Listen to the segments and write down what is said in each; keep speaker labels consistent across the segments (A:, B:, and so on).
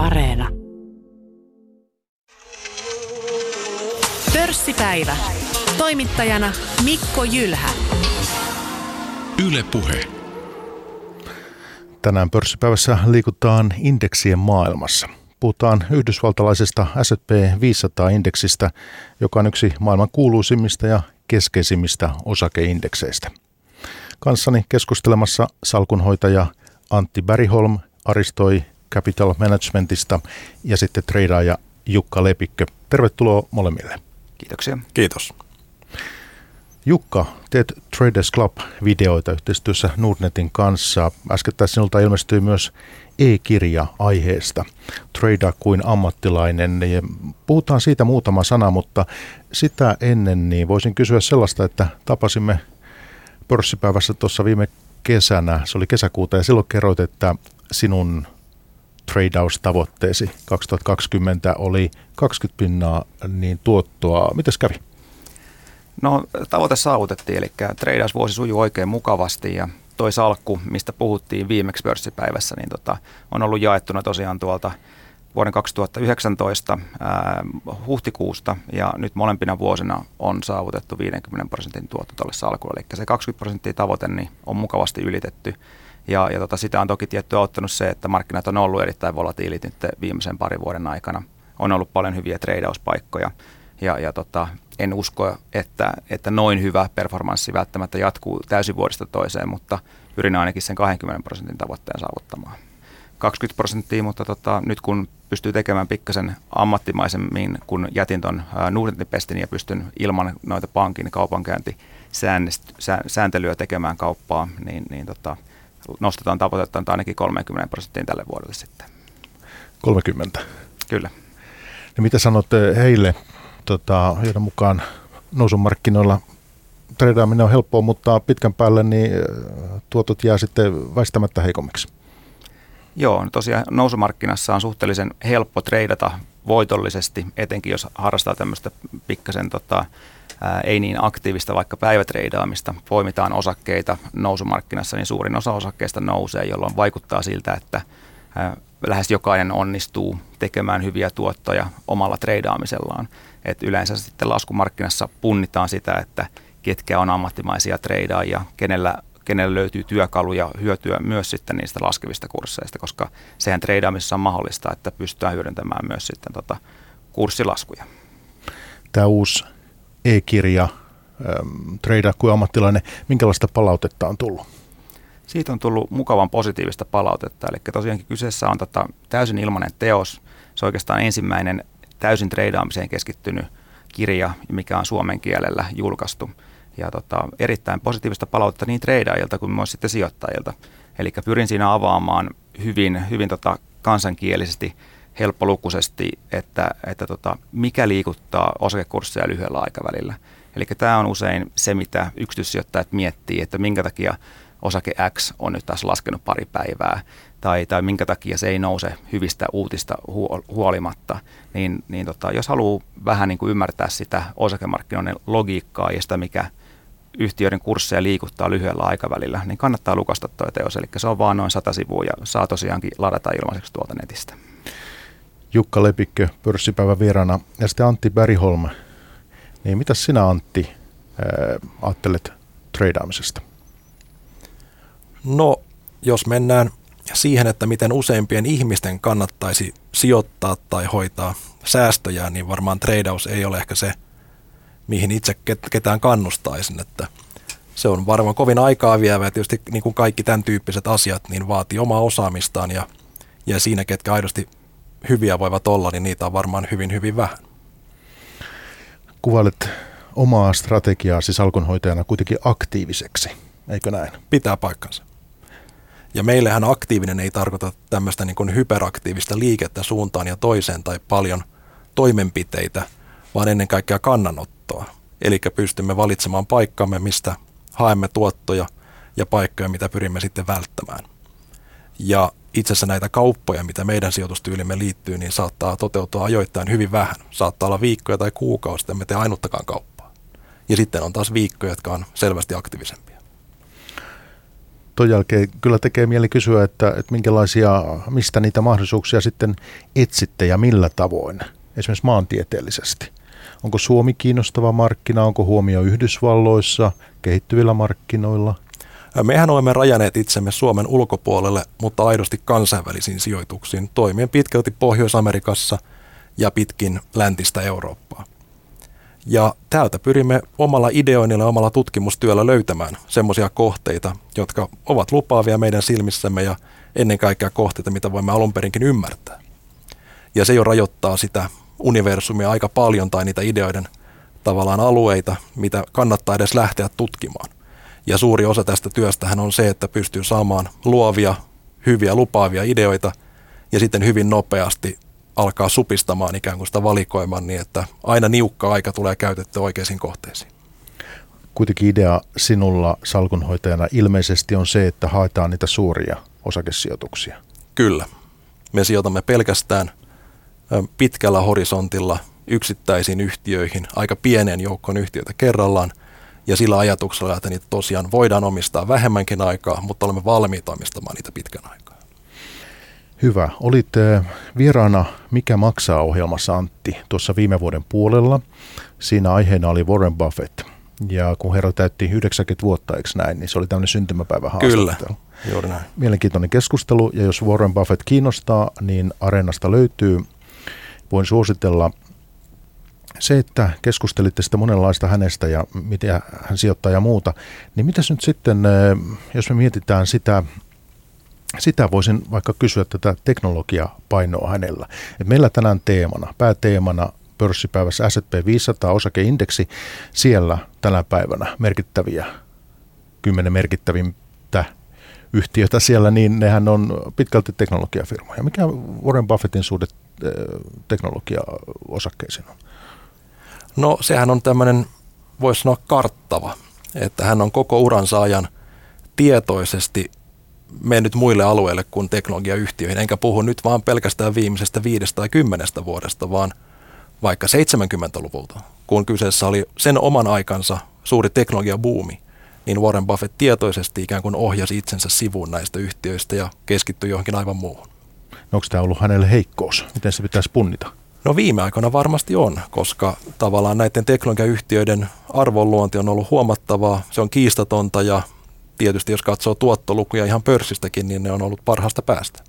A: Areena. Pörssipäivä. Toimittajana Mikko Jylhä.
B: Yle Puhe.
C: Tänään pörssipäivässä liikutaan indeksien maailmassa. Puhutaan yhdysvaltalaisesta S&P 500-indeksistä, joka on yksi maailman kuuluisimmista ja keskeisimmistä osakeindekseistä. Kanssani keskustelemassa salkunhoitaja Antti Bäriholm Aristoi Capital Managementista ja sitten treidaaja Jukka Lepikkö. Tervetuloa molemmille.
D: Kiitoksia.
E: Kiitos.
C: Jukka, teet Traders Club-videoita yhteistyössä Nordnetin kanssa. Äskettäin sinulta ilmestyi myös e-kirja aiheesta, Trada kuin ammattilainen. Ja puhutaan siitä muutama sana, mutta sitä ennen niin voisin kysyä sellaista, että tapasimme pörssipäivässä tuossa viime kesänä, se oli kesäkuuta, ja silloin kerroit, että sinun tradeaus-tavoitteesi 2020 oli 20 pinnaa niin tuottoa. Mitäs kävi?
D: No tavoite saavutettiin, eli vuosi sujuu oikein mukavasti ja toi salkku, mistä puhuttiin viimeksi pörssipäivässä, niin tota, on ollut jaettuna tosiaan tuolta vuoden 2019 ää, huhtikuusta ja nyt molempina vuosina on saavutettu 50 prosentin tuotto tälle salkulle. Eli se 20 prosenttia tavoite niin on mukavasti ylitetty ja, ja tota, sitä on toki tietty auttanut se, että markkinat on ollut erittäin volatiilit nyt viimeisen parin vuoden aikana. On ollut paljon hyviä treidauspaikkoja ja, ja tota, en usko, että, että noin hyvä performanssi välttämättä jatkuu täysin vuodesta toiseen, mutta pyrin ainakin sen 20 prosentin tavoitteen saavuttamaan. 20 prosenttia, mutta tota, nyt kun pystyy tekemään pikkasen ammattimaisemmin, kun jätin tuon Nordnetin ja pystyn ilman noita pankin kaupankäyntisääntelyä tekemään kauppaa, niin, niin tota, nostetaan tavoitetta ainakin 30 prosenttiin tälle vuodelle sitten.
C: 30?
D: Kyllä.
C: Ja mitä sanotte heille, tota, joiden mukaan nousumarkkinoilla treidaaminen on helppoa, mutta pitkän päälle niin tuotot jää sitten väistämättä heikommiksi?
D: Joo, no tosiaan nousumarkkinassa on suhteellisen helppo treidata voitollisesti, etenkin jos harrastaa tämmöistä pikkasen tota, ää, ei niin aktiivista vaikka päivätreidaamista, poimitaan osakkeita nousumarkkinassa, niin suurin osa osakkeista nousee, jolloin vaikuttaa siltä, että ää, lähes jokainen onnistuu tekemään hyviä tuottoja omalla treidaamisellaan. Et yleensä sitten laskumarkkinassa punnitaan sitä, että ketkä on ammattimaisia treidaajia, kenellä, kenellä löytyy työkaluja hyötyä myös sitten niistä laskevista kursseista, koska sehän treidaamisessa on mahdollista, että pystytään hyödyntämään myös sitten tota kurssilaskuja.
C: Tämä uusi e-kirja, ähm, Trade kuin ammattilainen, minkälaista palautetta on tullut?
D: Siitä on tullut mukavan positiivista palautetta. Eli tosiaankin kyseessä on tota täysin ilmainen teos. Se on oikeastaan ensimmäinen täysin treidaamiseen keskittynyt kirja, mikä on suomen kielellä julkaistu. Ja tota, erittäin positiivista palautetta niin treidaajilta kuin myös sitten sijoittajilta. Eli pyrin siinä avaamaan hyvin, hyvin tota kansankielisesti helppolukuisesti, että, että tota, mikä liikuttaa osakekursseja lyhyellä aikavälillä. Eli tämä on usein se, mitä yksityissijoittajat miettii, että minkä takia osake X on nyt taas laskenut pari päivää, tai, tai minkä takia se ei nouse hyvistä uutista huolimatta, niin, niin tota, jos haluaa vähän niin kuin ymmärtää sitä osakemarkkinoiden logiikkaa ja sitä, mikä yhtiöiden kursseja liikuttaa lyhyellä aikavälillä, niin kannattaa lukasta tuo teos. Eli se on vaan noin sata sivua ja saa tosiaankin ladata ilmaiseksi tuolta netistä.
C: Jukka Lepikkö pörssipäivän vieraana ja sitten Antti Bäriholm. Niin mitä sinä Antti ää, ajattelet treidaamisesta?
E: No, jos mennään siihen, että miten useimpien ihmisten kannattaisi sijoittaa tai hoitaa säästöjä, niin varmaan treidaus ei ole ehkä se, mihin itse ketään kannustaisin. Että se on varmaan kovin aikaa vievä ja tietysti niin kuin kaikki tämän tyyppiset asiat niin vaatii omaa osaamistaan ja, ja siinä ketkä aidosti hyviä voivat olla, niin niitä on varmaan hyvin, hyvin vähän.
C: Kuvailet omaa strategiaa siis alkonhoitajana kuitenkin aktiiviseksi, eikö näin?
E: Pitää paikkansa. Ja meillähän aktiivinen ei tarkoita tämmöistä niin kuin hyperaktiivista liikettä suuntaan ja toiseen tai paljon toimenpiteitä, vaan ennen kaikkea kannanottoa. Eli pystymme valitsemaan paikkamme, mistä haemme tuottoja ja paikkoja, mitä pyrimme sitten välttämään. Ja itse asiassa näitä kauppoja, mitä meidän sijoitustyylimme liittyy, niin saattaa toteutua ajoittain hyvin vähän. Saattaa olla viikkoja tai kuukausia, että tee ainuttakaan kauppaa. Ja sitten on taas viikkoja, jotka on selvästi aktiivisempia.
C: Tuon jälkeen kyllä tekee mieli kysyä, että, että minkälaisia, mistä niitä mahdollisuuksia sitten etsitte ja millä tavoin, esimerkiksi maantieteellisesti. Onko Suomi kiinnostava markkina, onko huomio Yhdysvalloissa, kehittyvillä markkinoilla?
E: Mehän olemme rajaneet itsemme Suomen ulkopuolelle, mutta aidosti kansainvälisiin sijoituksiin, toimien pitkälti Pohjois-Amerikassa ja pitkin läntistä Eurooppaa. Ja täältä pyrimme omalla ideoinnilla ja omalla tutkimustyöllä löytämään semmoisia kohteita, jotka ovat lupaavia meidän silmissämme ja ennen kaikkea kohteita, mitä voimme alun perinkin ymmärtää. Ja se jo rajoittaa sitä universumia aika paljon tai niitä ideoiden tavallaan alueita, mitä kannattaa edes lähteä tutkimaan. Ja suuri osa tästä työstähän on se, että pystyy saamaan luovia, hyviä, lupaavia ideoita ja sitten hyvin nopeasti alkaa supistamaan ikään kuin sitä valikoimaan niin, että aina niukka aika tulee käytetty oikeisiin kohteisiin.
C: Kuitenkin idea sinulla salkunhoitajana ilmeisesti on se, että haetaan niitä suuria osakesijoituksia.
E: Kyllä. Me sijoitamme pelkästään pitkällä horisontilla yksittäisiin yhtiöihin, aika pieneen joukkoon yhtiöitä kerrallaan, ja sillä ajatuksella, että niitä tosiaan voidaan omistaa vähemmänkin aikaa, mutta olemme valmiita omistamaan niitä pitkän aikaa.
C: Hyvä. Olit vieraana Mikä maksaa ohjelmassa Antti tuossa viime vuoden puolella. Siinä aiheena oli Warren Buffett. Ja kun herra täytti 90 vuotta, eikö näin, niin se oli tämmöinen syntymäpäivä
E: Kyllä, juuri näin.
C: Mielenkiintoinen keskustelu, ja jos Warren Buffett kiinnostaa, niin Areenasta löytyy. Voin suositella se, että keskustelitte sitä monenlaista hänestä ja mitä hän sijoittaa ja muuta, niin mitäs nyt sitten, jos me mietitään sitä sitä voisin vaikka kysyä tätä teknologiapainoa hänellä. Et meillä tänään teemana, pääteemana pörssipäivässä S&P 500 osakeindeksi, siellä tänä päivänä merkittäviä, kymmenen merkittävintä yhtiötä siellä, niin nehän on pitkälti teknologiafirmoja. Mikä Warren Buffettin suhde eh, teknologiaosakkeisiin on?
E: No sehän on tämmöinen, voisi sanoa karttava, että hän on koko uransa ajan tietoisesti mennyt muille alueille kuin teknologiayhtiöihin, enkä puhu nyt vaan pelkästään viimeisestä viidestä tai kymmenestä vuodesta, vaan vaikka 70-luvulta, kun kyseessä oli sen oman aikansa suuri teknologiabuumi, niin Warren Buffett tietoisesti ikään kuin ohjasi itsensä sivuun näistä yhtiöistä ja keskittyi johonkin aivan muuhun.
C: No onko tämä ollut hänelle heikkous? Miten se pitäisi punnita?
E: No viime aikoina varmasti on, koska tavallaan näiden teknologiayhtiöiden arvonluonti on ollut huomattavaa, se on kiistatonta ja tietysti jos katsoo tuottolukuja ihan pörssistäkin, niin ne on ollut parhaasta päästä.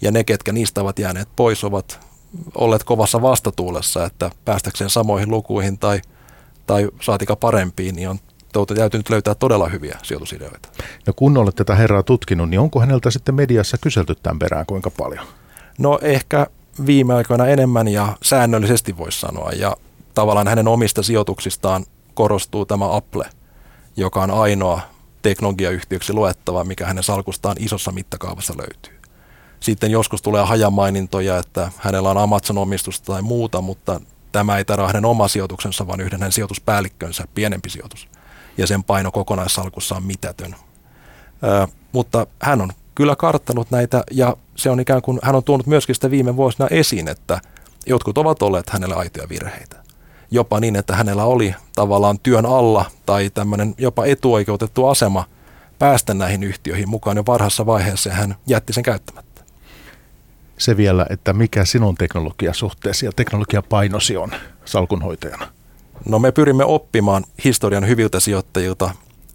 E: Ja ne, ketkä niistä ovat jääneet pois, ovat olleet kovassa vastatuulessa, että päästäkseen samoihin lukuihin tai, tai saatika parempiin, niin on täytynyt löytää todella hyviä sijoitusideoita.
C: No kun olet tätä herraa tutkinut, niin onko häneltä sitten mediassa kyselty tämän perään kuinka paljon?
E: No ehkä viime aikoina enemmän ja säännöllisesti voisi sanoa. Ja tavallaan hänen omista sijoituksistaan korostuu tämä Apple, joka on ainoa teknologiayhtiöksi luettava, mikä hänen salkustaan isossa mittakaavassa löytyy. Sitten joskus tulee hajamainintoja, että hänellä on Amazon-omistusta tai muuta, mutta tämä ei tarvitse hänen oma sijoituksensa, vaan yhden hänen sijoituspäällikkönsä, pienempi sijoitus. Ja sen paino kokonaissalkussa on mitätön. Ö, mutta hän on kyllä karttanut näitä ja se on ikään kuin, hän on tuonut myöskin sitä viime vuosina esiin, että jotkut ovat olleet hänelle aitoja virheitä jopa niin, että hänellä oli tavallaan työn alla tai tämmöinen jopa etuoikeutettu asema päästä näihin yhtiöihin mukaan jo varhaisessa vaiheessa ja hän jätti sen käyttämättä.
C: Se vielä, että mikä sinun teknologiasuhteesi ja teknologiapainosi on salkunhoitajana?
E: No me pyrimme oppimaan historian hyviltä sijoittajilta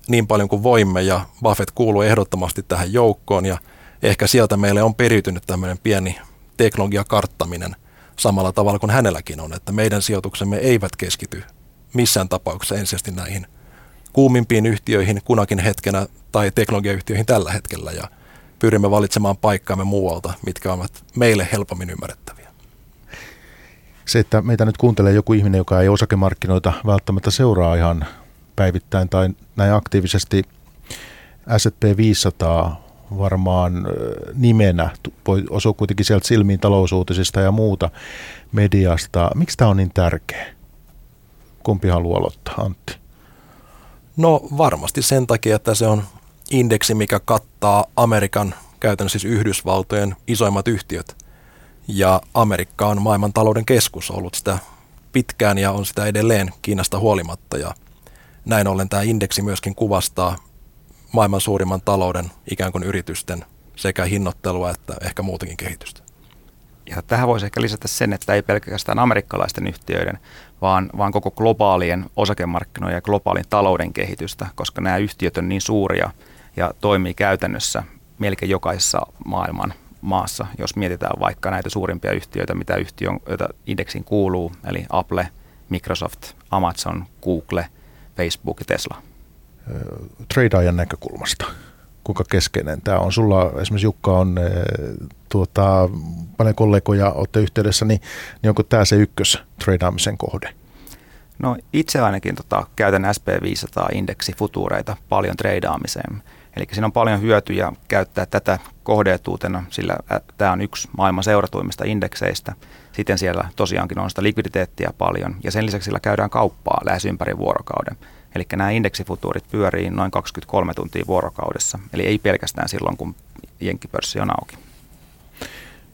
E: niin paljon kuin voimme ja Buffett kuuluu ehdottomasti tähän joukkoon ja ehkä sieltä meille on periytynyt tämmöinen pieni teknologiakarttaminen – samalla tavalla kuin hänelläkin on, että meidän sijoituksemme eivät keskity missään tapauksessa ensisijaisesti näihin kuumimpiin yhtiöihin kunakin hetkenä tai teknologiayhtiöihin tällä hetkellä ja pyrimme valitsemaan paikkaamme muualta, mitkä ovat meille helpommin ymmärrettäviä.
C: Se, että meitä nyt kuuntelee joku ihminen, joka ei osakemarkkinoita välttämättä seuraa ihan päivittäin tai näin aktiivisesti S&P 500 varmaan nimenä, voi osua kuitenkin sieltä silmiin talousuutisista ja muuta mediasta. Miksi tämä on niin tärkeä? Kumpi haluaa aloittaa, Antti?
E: No varmasti sen takia, että se on indeksi, mikä kattaa Amerikan, käytännössä siis Yhdysvaltojen isoimmat yhtiöt. Ja Amerikka on maailman talouden keskus ollut sitä pitkään ja on sitä edelleen Kiinasta huolimatta. Ja näin ollen tämä indeksi myöskin kuvastaa maailman suurimman talouden ikään kuin yritysten sekä hinnoittelua että ehkä muutakin kehitystä.
D: Ja tähän voisi ehkä lisätä sen, että ei pelkästään amerikkalaisten yhtiöiden, vaan, vaan koko globaalien osakemarkkinoiden ja globaalin talouden kehitystä, koska nämä yhtiöt on niin suuria ja toimii käytännössä melkein jokaisessa maailman maassa, jos mietitään vaikka näitä suurimpia yhtiöitä, mitä yhtiö, joita indeksiin kuuluu, eli Apple, Microsoft, Amazon, Google, Facebook ja Tesla.
C: Tradaajan näkökulmasta, kuinka keskeinen tämä on? Sulla esimerkiksi Jukka on tuota, paljon kollegoja olette yhteydessä, niin, niin onko tämä se ykkös tradaamisen kohde?
D: No itse ainakin tota, käytän SP500-indeksi futureita paljon treidaamiseen. Eli siinä on paljon hyötyjä käyttää tätä kohdeetuutena, sillä tämä on yksi maailman seuratuimmista indekseistä. Sitten siellä tosiaankin on sitä likviditeettiä paljon ja sen lisäksi sillä käydään kauppaa lähes ympäri vuorokauden. Eli nämä indeksifutuurit pyörii noin 23 tuntia vuorokaudessa, eli ei pelkästään silloin, kun jenkkipörssi on auki.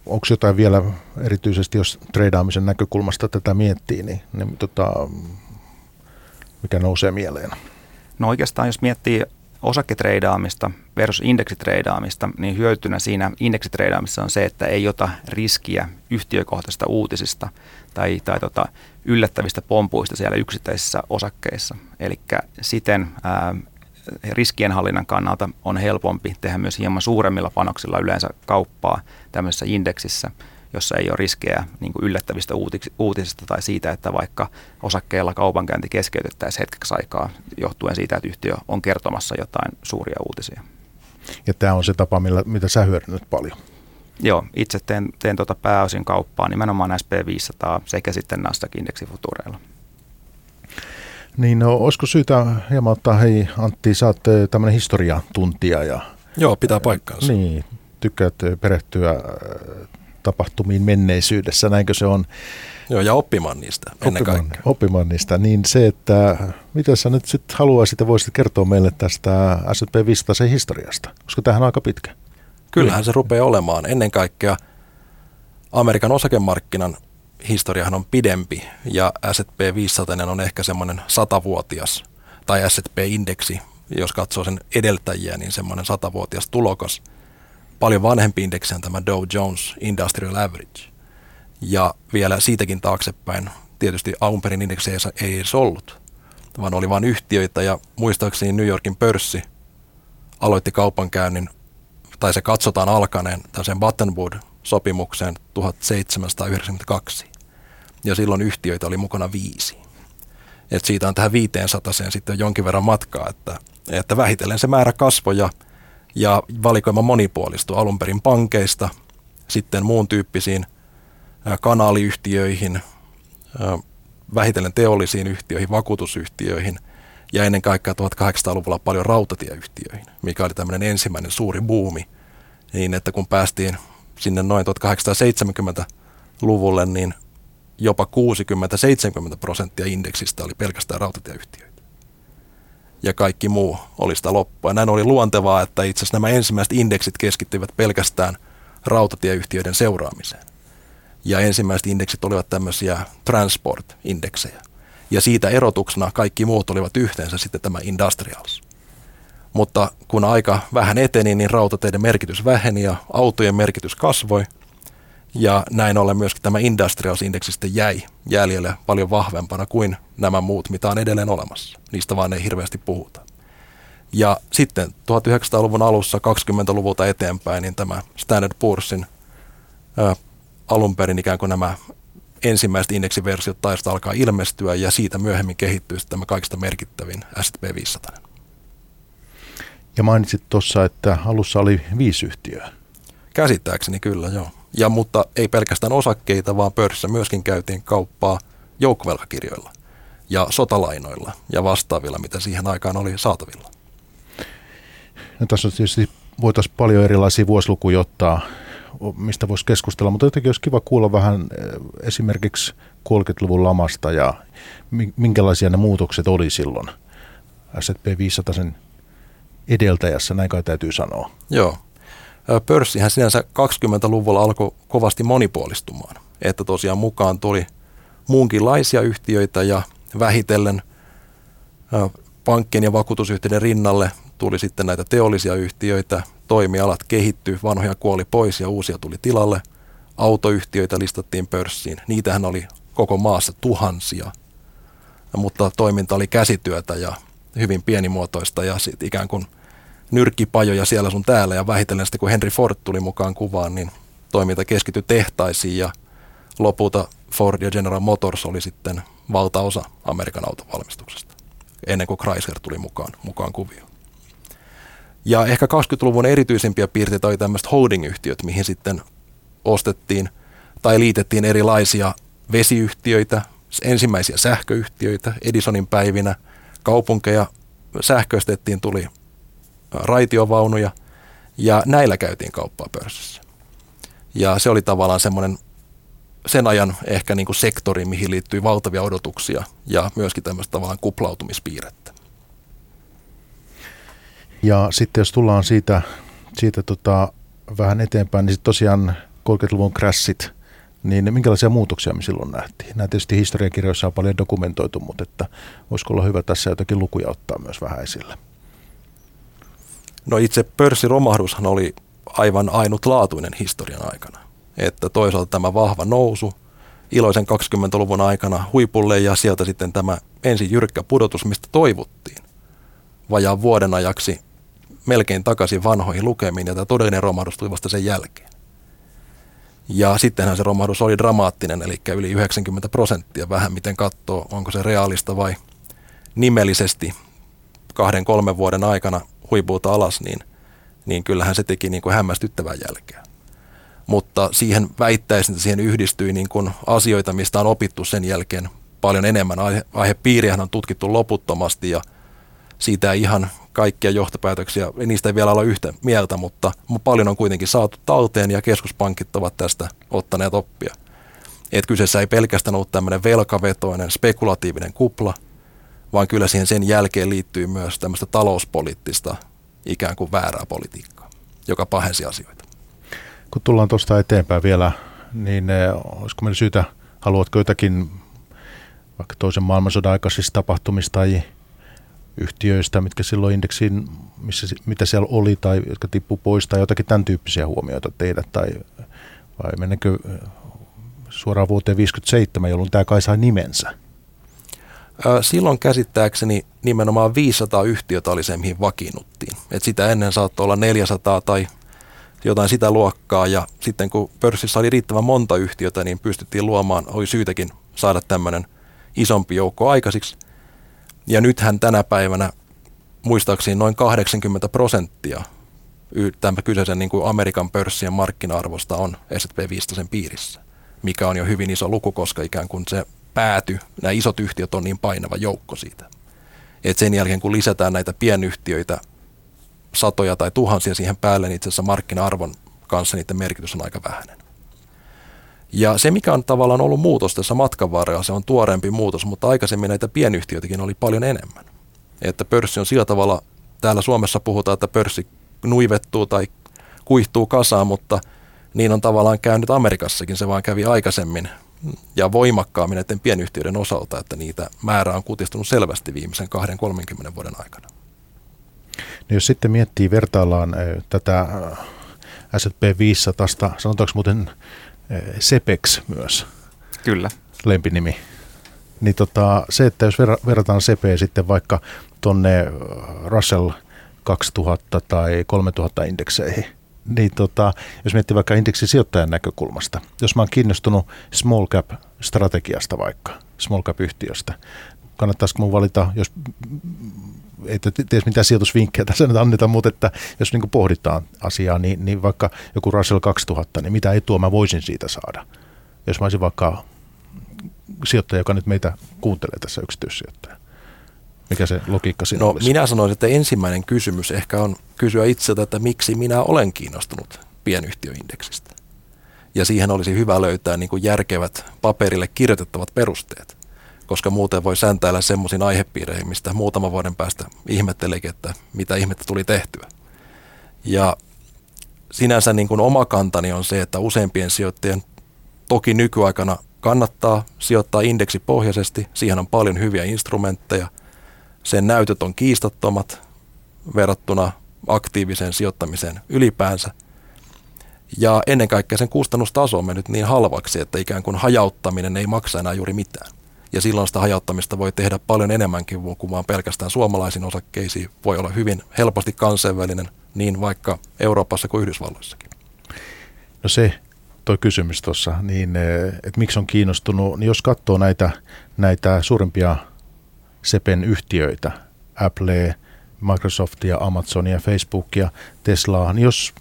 C: Onko jotain vielä erityisesti, jos treidaamisen näkökulmasta tätä miettii, niin, niin tota, mikä nousee mieleen?
D: No oikeastaan jos miettii osaketreidaamista versus indeksitreidaamista, niin hyötynä siinä indeksitreidaamissa on se, että ei ota riskiä yhtiökohtaisista uutisista tai, tai tota, yllättävistä pompuista siellä yksittäisissä osakkeissa. Eli siten ää, riskienhallinnan kannalta on helpompi tehdä myös hieman suuremmilla panoksilla yleensä kauppaa tämmöisessä indeksissä – jossa ei ole riskejä niin kuin yllättävistä uutisista tai siitä, että vaikka osakkeella kaupankäynti keskeytettäisiin hetkeksi aikaa johtuen siitä, että yhtiö on kertomassa jotain suuria uutisia.
C: Ja tämä on se tapa, millä, mitä sä hyödynnät paljon.
D: Joo, itse teen, teen tuota pääosin kauppaa nimenomaan SP500 sekä sitten Nasdaq-indeksifutureilla.
C: Niin, no, olisiko syytä hieman ottaa, hei Antti, sä oot eh, tämmöinen historiatuntija. Ja,
E: Joo, pitää paikkaansa.
C: Niin, tykkäät perehtyä eh, tapahtumiin menneisyydessä, näinkö se on?
E: Joo, ja oppimaan niistä ennen
C: oppimaan,
E: kaikkea.
C: Oppimaan niistä, niin se, että mitä sä nyt sitten haluaisit ja voisit kertoa meille tästä S&P 500 historiasta, koska tähän on aika pitkä.
E: Kyllähän se rupeaa olemaan. Ennen kaikkea Amerikan osakemarkkinan historiahan on pidempi ja S&P 500 on ehkä semmoinen satavuotias tai S&P-indeksi, jos katsoo sen edeltäjiä, niin semmoinen satavuotias tulokas – paljon vanhempi indeksi on tämä Dow Jones Industrial Average. Ja vielä siitäkin taaksepäin, tietysti alun perin ei edes ollut, vaan oli vain yhtiöitä ja muistaakseni New Yorkin pörssi aloitti kaupankäynnin, tai se katsotaan alkaneen tällaisen Button Wood-sopimukseen 1792. Ja silloin yhtiöitä oli mukana viisi. Et siitä on tähän 500 sitten jonkin verran matkaa, että, että vähitellen se määrä kasvoi ja ja valikoima monipuolistui alun perin pankeista, sitten muun tyyppisiin kanaaliyhtiöihin, vähitellen teollisiin yhtiöihin, vakuutusyhtiöihin ja ennen kaikkea 1800-luvulla paljon rautatieyhtiöihin, mikä oli tämmöinen ensimmäinen suuri buumi. Niin, että kun päästiin sinne noin 1870-luvulle, niin jopa 60-70 prosenttia indeksistä oli pelkästään rautatieyhtiöitä ja kaikki muu oli sitä loppua. Näin oli luontevaa, että itse asiassa nämä ensimmäiset indeksit keskittyivät pelkästään rautatieyhtiöiden seuraamiseen. Ja ensimmäiset indeksit olivat tämmöisiä transport-indeksejä. Ja siitä erotuksena kaikki muut olivat yhteensä sitten tämä industrials. Mutta kun aika vähän eteni, niin rautateiden merkitys väheni ja autojen merkitys kasvoi – ja näin ollen myöskin tämä Industrials-indeksi sitten jäi jäljelle paljon vahvempana kuin nämä muut, mitä on edelleen olemassa. Niistä vaan ei hirveästi puhuta. Ja sitten 1900-luvun alussa, 20-luvulta eteenpäin, niin tämä Standard Poor'sin ää, alun perin ikään kuin nämä ensimmäiset indeksiversiot taista alkaa ilmestyä ja siitä myöhemmin kehittyy tämä kaikista merkittävin S&P 500.
C: Ja mainitsit tuossa, että alussa oli viisi yhtiöä.
E: Käsittääkseni kyllä, joo. Ja mutta ei pelkästään osakkeita, vaan pörssissä myöskin käytiin kauppaa joukkovelkakirjoilla ja sotalainoilla ja vastaavilla, mitä siihen aikaan oli saatavilla.
C: No, tässä on tietysti voitaisiin paljon erilaisia vuosilukuja ottaa, mistä voisi keskustella, mutta jotenkin olisi kiva kuulla vähän eh, esimerkiksi 30-luvun lamasta ja minkälaisia ne muutokset oli silloin S&P 500 sen edeltäjässä, näin kai täytyy sanoa.
E: Joo, pörssihän sinänsä 20-luvulla alkoi kovasti monipuolistumaan. Että tosiaan mukaan tuli muunkinlaisia yhtiöitä ja vähitellen pankkien ja vakuutusyhtiöiden rinnalle tuli sitten näitä teollisia yhtiöitä, toimialat kehittyi, vanhoja kuoli pois ja uusia tuli tilalle. Autoyhtiöitä listattiin pörssiin, niitähän oli koko maassa tuhansia, mutta toiminta oli käsityötä ja hyvin pienimuotoista ja sitten ikään kuin nyrkkipajoja siellä sun täällä ja vähitellen sitten kun Henry Ford tuli mukaan kuvaan, niin toiminta keskityi tehtaisiin ja lopulta Ford ja General Motors oli sitten valtaosa Amerikan autovalmistuksesta ennen kuin Chrysler tuli mukaan, mukaan kuvioon. Ja ehkä 20-luvun erityisimpiä piirteitä oli tämmöiset holding-yhtiöt, mihin sitten ostettiin tai liitettiin erilaisia vesiyhtiöitä, ensimmäisiä sähköyhtiöitä Edisonin päivinä, kaupunkeja sähköistettiin, tuli raitiovaunuja ja näillä käytiin kauppaa pörssissä. Ja se oli tavallaan semmoinen sen ajan ehkä niin kuin sektori, mihin liittyy valtavia odotuksia ja myöskin tämmöistä tavallaan kuplautumispiirrettä.
C: Ja sitten jos tullaan siitä, siitä tota, vähän eteenpäin, niin tosiaan 30-luvun crashit, niin minkälaisia muutoksia me silloin nähtiin? Nämä tietysti historiakirjoissa on paljon dokumentoitu, mutta että voisiko olla hyvä tässä jotakin lukuja ottaa myös vähän esille?
E: No itse pörssiromahdushan oli aivan ainutlaatuinen historian aikana. Että toisaalta tämä vahva nousu iloisen 20-luvun aikana huipulle ja sieltä sitten tämä ensin jyrkkä pudotus, mistä toivottiin vajaan vuoden ajaksi melkein takaisin vanhoihin lukemiin ja tämä todellinen romahdus tuli vasta sen jälkeen. Ja sittenhän se romahdus oli dramaattinen, eli yli 90 prosenttia, vähän miten katsoo, onko se realista vai nimellisesti kahden, kolmen vuoden aikana huipulta alas, niin, niin kyllähän se teki niin kuin hämmästyttävän jälkeä. Mutta siihen väittäisin, että siihen yhdistyi niin kuin asioita, mistä on opittu sen jälkeen paljon enemmän. Aihe, on tutkittu loputtomasti ja siitä ei ihan kaikkia johtopäätöksiä, niistä ei vielä olla yhtä mieltä, mutta paljon on kuitenkin saatu talteen ja keskuspankit ovat tästä ottaneet oppia. Et kyseessä ei pelkästään ollut tämmöinen velkavetoinen, spekulatiivinen kupla, vaan kyllä siihen sen jälkeen liittyy myös tämmöistä talouspoliittista ikään kuin väärää politiikkaa, joka pahensi asioita.
C: Kun tullaan tuosta eteenpäin vielä, niin eh, olisiko meidän syytä, haluatko jotakin vaikka toisen maailmansodan aikaisista tapahtumista tai yhtiöistä, mitkä silloin indeksiin, missä, mitä siellä oli tai jotka tippu pois tai jotakin tämän tyyppisiä huomioita tehdä tai vai mennäänkö eh, suoraan vuoteen 57, jolloin tämä kai sai nimensä?
E: Silloin käsittääkseni nimenomaan 500 yhtiötä oli se, mihin vakiinnuttiin. Et sitä ennen saattoi olla 400 tai jotain sitä luokkaa ja sitten kun pörssissä oli riittävän monta yhtiötä, niin pystyttiin luomaan, oli syytäkin saada tämmöinen isompi joukko aikaisiksi. Ja nythän tänä päivänä muistaakseni noin 80 prosenttia tämän kyseisen niin kuin Amerikan pörssien markkina-arvosta on S&P 500 piirissä, mikä on jo hyvin iso luku, koska ikään kuin se pääty, nämä isot yhtiöt on niin painava joukko siitä. Et sen jälkeen kun lisätään näitä pienyhtiöitä satoja tai tuhansia siihen päälle, niin itse asiassa markkina-arvon kanssa niiden merkitys on aika vähäinen. Ja se, mikä on tavallaan ollut muutos tässä matkan varrella, se on tuoreempi muutos, mutta aikaisemmin näitä pienyhtiöitäkin oli paljon enemmän. Että pörssi on sillä tavalla, täällä Suomessa puhutaan, että pörssi nuivettuu tai kuihtuu kasaan, mutta niin on tavallaan käynyt Amerikassakin, se vaan kävi aikaisemmin ja voimakkaammin näiden pienyhtiöiden osalta, että niitä määrä on kutistunut selvästi viimeisen 2-30 vuoden aikana.
C: No jos sitten miettii, vertaillaan tätä S&P 500, sanotaanko muuten Sepex myös?
D: Kyllä.
C: Lempinimi. Niin tota, se, että jos verrataan Sepeä sitten vaikka tonne Russell 2000 tai 3000 indekseihin, niin tota, jos miettii vaikka indeksisijoittajan näkökulmasta, jos mä oon kiinnostunut small cap strategiasta vaikka, small cap yhtiöstä, kannattaisiko mun valita, jos ei tiedä mitään sijoitusvinkkejä tässä nyt anneta, mutta että jos niin pohditaan asiaa, niin, niin vaikka joku Russell 2000, niin mitä etua mä voisin siitä saada, jos mä olisin vaikka sijoittaja, joka nyt meitä kuuntelee tässä yksityissijoittaja. Mikä se logiikka siinä
E: no,
C: olisi?
E: Minä sanoisin, että ensimmäinen kysymys ehkä on kysyä itseltä, että miksi minä olen kiinnostunut pienyhtiöindeksistä. Ja siihen olisi hyvä löytää niin kuin järkevät paperille kirjoitettavat perusteet, koska muuten voi säntäillä semmoisiin aihepiireihin, mistä muutama vuoden päästä ihmetteleekin, että mitä ihmettä tuli tehtyä. Ja sinänsä niin kuin oma kantani on se, että useimpien sijoittajien toki nykyaikana kannattaa sijoittaa indeksipohjaisesti. Siihen on paljon hyviä instrumentteja – sen näytöt on kiistattomat, verrattuna aktiiviseen sijoittamiseen ylipäänsä. Ja ennen kaikkea sen kustannustaso on mennyt niin halvaksi, että ikään kuin hajauttaminen ei maksa enää juuri mitään. Ja silloin sitä hajauttamista voi tehdä paljon enemmänkin kuin vaan pelkästään suomalaisiin osakkeisiin. Voi olla hyvin helposti kansainvälinen niin vaikka Euroopassa kuin Yhdysvalloissakin.
C: No se toi kysymys tuossa, niin eh, että miksi on kiinnostunut, niin jos katsoo näitä, näitä suurimpia SEPen yhtiöitä, Apple, Microsoftia, Amazonia, Facebookia, Teslaa, niin jos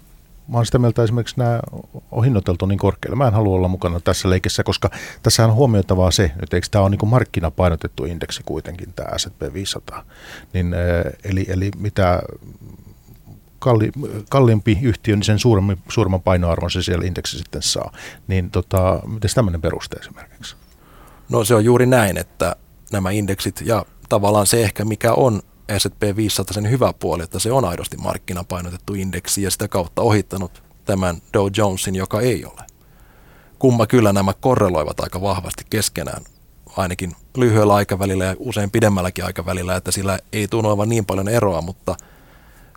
C: mä oon sitä mieltä esimerkiksi nämä on hinnoiteltu niin korkealle. Mä en halua olla mukana tässä leikessä, koska tässä on huomioitavaa se, että eikö tämä on niin markkinapainotettu indeksi kuitenkin, tämä S&P 500. Niin, eh, eli, eli mitä kalli, kalliimpi yhtiö, niin sen suuremman, suuremman painoarvon se siellä indeksi sitten saa. Niin tota, miten tämmöinen peruste esimerkiksi?
E: No se on juuri näin, että nämä indeksit ja tavallaan se ehkä mikä on S&P 500 sen hyvä puoli, että se on aidosti markkinapainotettu indeksi ja sitä kautta ohittanut tämän Dow Jonesin, joka ei ole. Kumma kyllä nämä korreloivat aika vahvasti keskenään, ainakin lyhyellä aikavälillä ja usein pidemmälläkin aikavälillä, että sillä ei tunnu olevan niin paljon eroa, mutta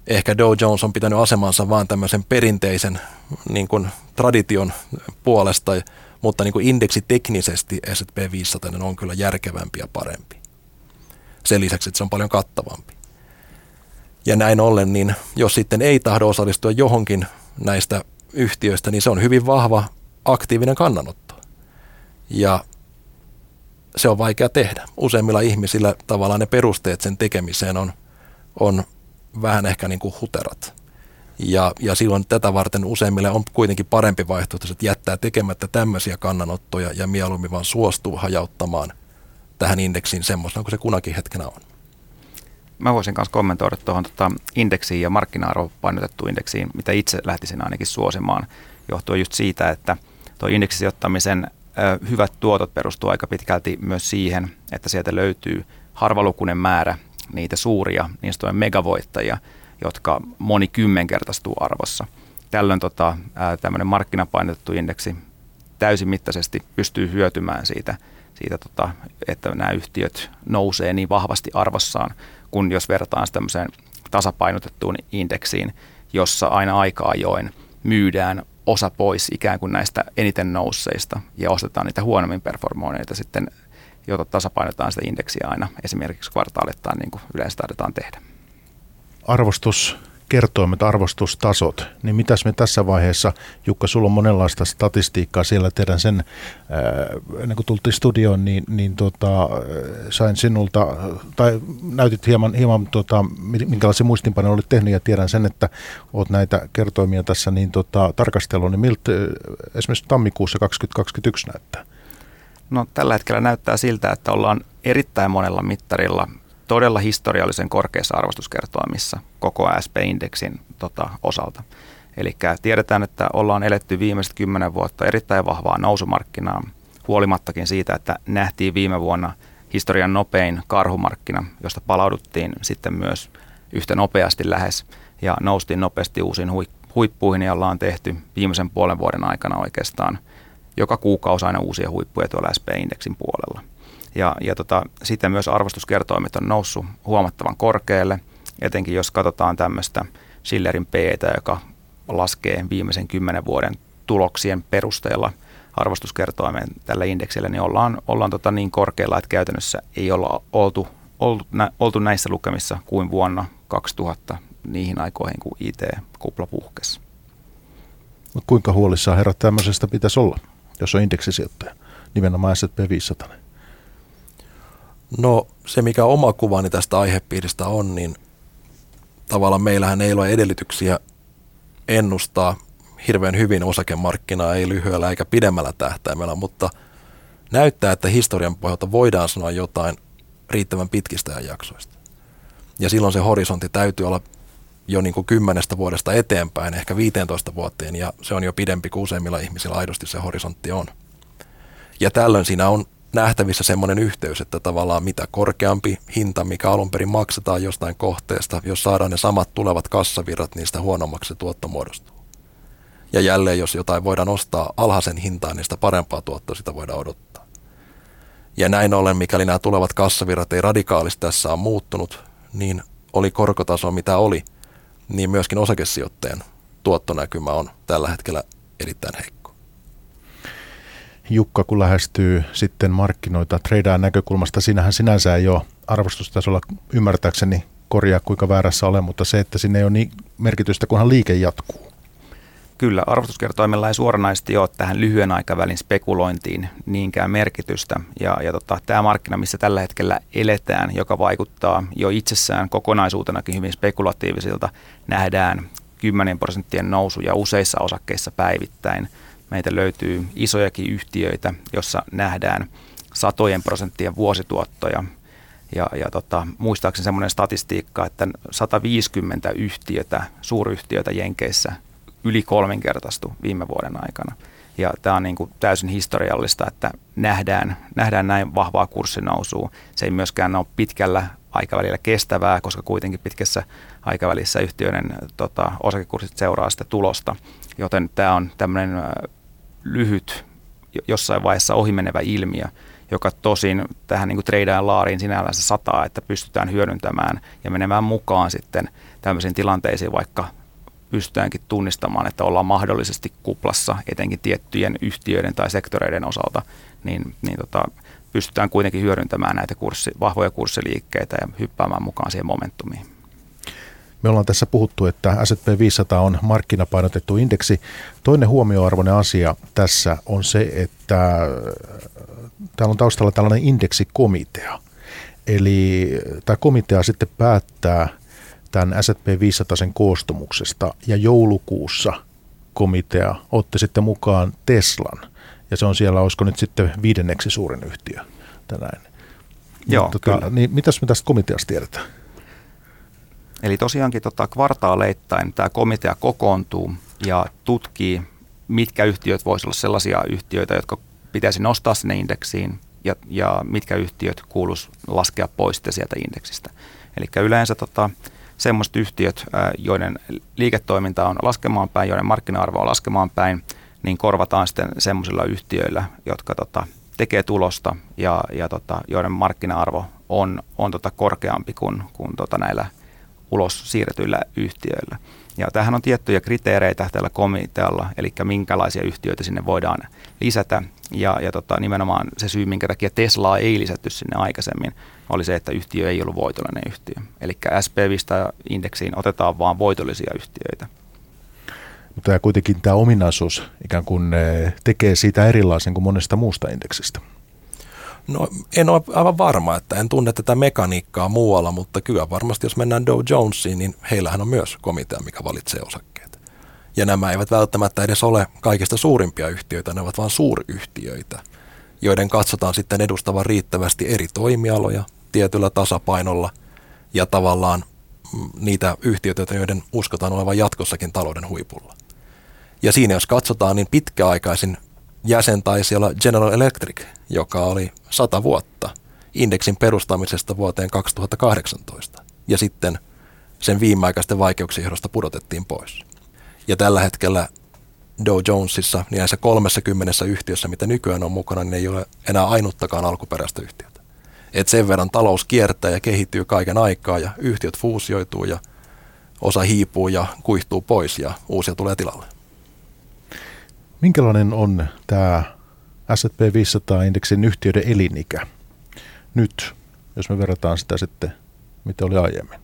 E: ehkä Dow Jones on pitänyt asemansa vaan tämmöisen perinteisen niin kuin tradition puolesta, mutta niin kuin indeksi teknisesti S&P 500 on kyllä järkevämpi ja parempi. Sen lisäksi, että se on paljon kattavampi. Ja näin ollen, niin jos sitten ei tahdo osallistua johonkin näistä yhtiöistä, niin se on hyvin vahva aktiivinen kannanotto. Ja se on vaikea tehdä. Useimmilla ihmisillä tavallaan ne perusteet sen tekemiseen on, on vähän ehkä niin kuin huterat. Ja, ja silloin tätä varten useimmille on kuitenkin parempi vaihtoehto, että jättää tekemättä tämmöisiä kannanottoja ja mieluummin vaan suostuu hajauttamaan tähän indeksiin semmoisena kuin se kunakin hetkenä on.
D: Mä voisin myös kommentoida tuohon tota indeksiin ja markkina painotettuun indeksiin, mitä itse lähtisin ainakin suosimaan, johtuen just siitä, että tuo indeksisijoittamisen ö, hyvät tuotot perustuu aika pitkälti myös siihen, että sieltä löytyy harvalukuinen määrä niitä suuria, niistä on megavoittajia, jotka moni kymmenkertaistuu arvossa. Tällöin tota, tämmöinen markkinapainotettu indeksi täysimittaisesti pystyy hyötymään siitä, siitä tota, että nämä yhtiöt nousee niin vahvasti arvossaan, kun jos vertaan tämmöiseen tasapainotettuun indeksiin, jossa aina aikaa join myydään osa pois ikään kuin näistä eniten nousseista ja ostetaan niitä huonommin performoineita sitten jota tasapainotetaan sitä indeksiä aina esimerkiksi kvartaalittain, niin kuin yleensä taidetaan tehdä.
C: Arvostus kertoimet, arvostustasot, niin mitäs me tässä vaiheessa, Jukka, sulla on monenlaista statistiikkaa siellä, tehdään sen, ää, ennen kuin tultiin studioon, niin, niin tota, sain sinulta, tai näytit hieman, hieman tota, minkälaisia muistinpanoja olet tehnyt, ja tiedän sen, että olet näitä kertoimia tässä niin tota, tarkastellut, niin miltä esimerkiksi tammikuussa 2021 näyttää?
D: No tällä hetkellä näyttää siltä, että ollaan erittäin monella mittarilla historiallisen korkeassa arvostuskertoimissa koko ASP-indeksin tota, osalta. Eli tiedetään, että ollaan eletty viimeiset kymmenen vuotta erittäin vahvaa nousumarkkinaa, huolimattakin siitä, että nähtiin viime vuonna historian nopein karhumarkkina, josta palauduttiin sitten myös yhtä nopeasti lähes ja noustiin nopeasti uusiin huippuihin ja ollaan tehty viimeisen puolen vuoden aikana oikeastaan – joka kuukausi aina uusia huippuja tuolla SP-indeksin puolella. Ja, ja tota, sitten myös arvostuskertoimet on noussut huomattavan korkealle, etenkin jos katsotaan tämmöistä Schillerin p joka laskee viimeisen kymmenen vuoden tuloksien perusteella arvostuskertoimen tällä indeksillä, niin ollaan, ollaan tota niin korkealla, että käytännössä ei olla oltu, oltu, nä, oltu näissä lukemissa kuin vuonna 2000 niihin aikoihin, kun IT-kupla puhkesi.
C: Kuinka huolissaan herrat tämmöisestä pitäisi olla? jos on indeksisijoittaja, nimenomaan S&P 500?
E: No se, mikä oma kuvani tästä aihepiiristä on, niin tavallaan meillähän ei ole edellytyksiä ennustaa hirveän hyvin osakemarkkinaa, ei lyhyellä eikä pidemmällä tähtäimellä, mutta näyttää, että historian pohjalta voidaan sanoa jotain riittävän pitkistä jaksoista. Ja silloin se horisontti täytyy olla jo niin kuin kymmenestä vuodesta eteenpäin, ehkä 15 vuoteen, ja se on jo pidempi kuin useimmilla ihmisillä aidosti se horisontti on. Ja tällöin siinä on nähtävissä semmoinen yhteys, että tavallaan mitä korkeampi hinta, mikä alun perin maksetaan jostain kohteesta, jos saadaan ne samat tulevat kassavirrat, niin sitä huonommaksi se tuotto muodostuu. Ja jälleen, jos jotain voidaan ostaa alhaisen hintaan, niin sitä parempaa tuottoa sitä voidaan odottaa. Ja näin ollen, mikäli nämä tulevat kassavirrat ei radikaalisti tässä on muuttunut, niin oli korkotaso mitä oli, niin myöskin osakesijoittajan tuottonäkymä on tällä hetkellä erittäin heikko.
C: Jukka, kun lähestyy sitten markkinoita treidaan näkökulmasta, sinähän sinänsä ei ole arvostustasolla ymmärtääkseni korjaa kuinka väärässä olen, mutta se, että sinne ei ole niin merkitystä, kunhan liike jatkuu.
D: Kyllä, arvostuskertoimella ei suoranaisesti ole tähän lyhyen aikavälin spekulointiin niinkään merkitystä. Ja, ja tota, tämä markkina, missä tällä hetkellä eletään, joka vaikuttaa jo itsessään kokonaisuutenakin hyvin spekulatiivisilta, nähdään 10 prosenttien nousuja useissa osakkeissa päivittäin. Meitä löytyy isojakin yhtiöitä, jossa nähdään satojen prosenttien vuosituottoja. Ja, ja tota, muistaakseni semmoinen statistiikka, että 150 yhtiötä, suuryhtiötä Jenkeissä yli kolminkertaistu viime vuoden aikana. Ja tämä on niin kuin täysin historiallista, että nähdään, nähdään näin vahvaa kurssinousua. Se ei myöskään ole pitkällä aikavälillä kestävää, koska kuitenkin pitkässä aikavälissä yhtiöiden tota, osakekurssit seuraa sitä tulosta. Joten tämä on tämmöinen lyhyt, jossain vaiheessa ohimenevä ilmiö, joka tosin tähän niin treidaan laariin sinällänsä sataa, että pystytään hyödyntämään ja menemään mukaan sitten tämmöisiin tilanteisiin, vaikka pystytäänkin tunnistamaan, että ollaan mahdollisesti kuplassa etenkin tiettyjen yhtiöiden tai sektoreiden osalta, niin, niin tota, pystytään kuitenkin hyödyntämään näitä kurssi, vahvoja kurssiliikkeitä ja hyppäämään mukaan siihen momentumiin.
C: Me ollaan tässä puhuttu, että S&P 500 on markkinapainotettu indeksi. Toinen huomioarvoinen asia tässä on se, että täällä on taustalla tällainen indeksikomitea. Eli tämä komitea sitten päättää tämän S&P 500 sen koostumuksesta ja joulukuussa komitea otti sitten mukaan Teslan ja se on siellä, olisiko nyt sitten viidenneksi suurin yhtiö tänään.
D: Joo, tota, kyllä.
C: Niin mitäs me tästä komiteasta tiedetään?
D: Eli tosiaankin tota, kvartaaleittain tämä komitea kokoontuu ja tutkii, mitkä yhtiöt voisivat olla sellaisia yhtiöitä, jotka pitäisi nostaa sinne indeksiin ja, ja mitkä yhtiöt kuuluisi laskea pois sieltä indeksistä. Eli yleensä tota, semmoiset yhtiöt, joiden liiketoiminta on laskemaan päin, joiden markkina-arvo on laskemaan päin, niin korvataan sitten semmoisilla yhtiöillä, jotka tota, tekee tulosta ja, ja tota, joiden markkina-arvo on, on tota korkeampi kuin, kuin tota näillä ulos siirretyillä yhtiöillä. Ja tähän on tiettyjä kriteereitä tällä komitealla, eli minkälaisia yhtiöitä sinne voidaan lisätä. Ja, ja tota, nimenomaan se syy, minkä takia Teslaa ei lisätty sinne aikaisemmin, oli se, että yhtiö ei ollut voitollinen yhtiö. Eli SP500-indeksiin otetaan vain voitollisia yhtiöitä.
C: Mutta tämä kuitenkin tämä ominaisuus ikään kuin eh, tekee siitä erilaisen kuin monesta muusta indeksistä.
E: No en ole aivan varma, että en tunne tätä mekaniikkaa muualla, mutta kyllä varmasti jos mennään Dow Jonesiin, niin heillähän on myös komitea, mikä valitsee osakkeet. Ja nämä eivät välttämättä edes ole kaikista suurimpia yhtiöitä, ne ovat vain suuryhtiöitä, joiden katsotaan sitten edustavan riittävästi eri toimialoja tietyllä tasapainolla ja tavallaan mm, niitä yhtiöitä, joiden uskotaan olevan jatkossakin talouden huipulla. Ja siinä jos katsotaan, niin pitkäaikaisin jäsen taisi olla General Electric, joka oli 100 vuotta indeksin perustamisesta vuoteen 2018. Ja sitten sen viimeaikaisten vaikeuksien johdosta pudotettiin pois. Ja tällä hetkellä Dow Jonesissa, niin näissä 30 yhtiössä, mitä nykyään on mukana, niin ei ole enää ainuttakaan alkuperäistä yhtiötä. Et sen verran talous kiertää ja kehittyy kaiken aikaa ja yhtiöt fuusioituu ja osa hiipuu ja kuihtuu pois ja uusia tulee tilalle.
C: Minkälainen on tämä S&P 500-indeksin yhtiöiden elinikä nyt, jos me verrataan sitä sitten, mitä oli aiemmin?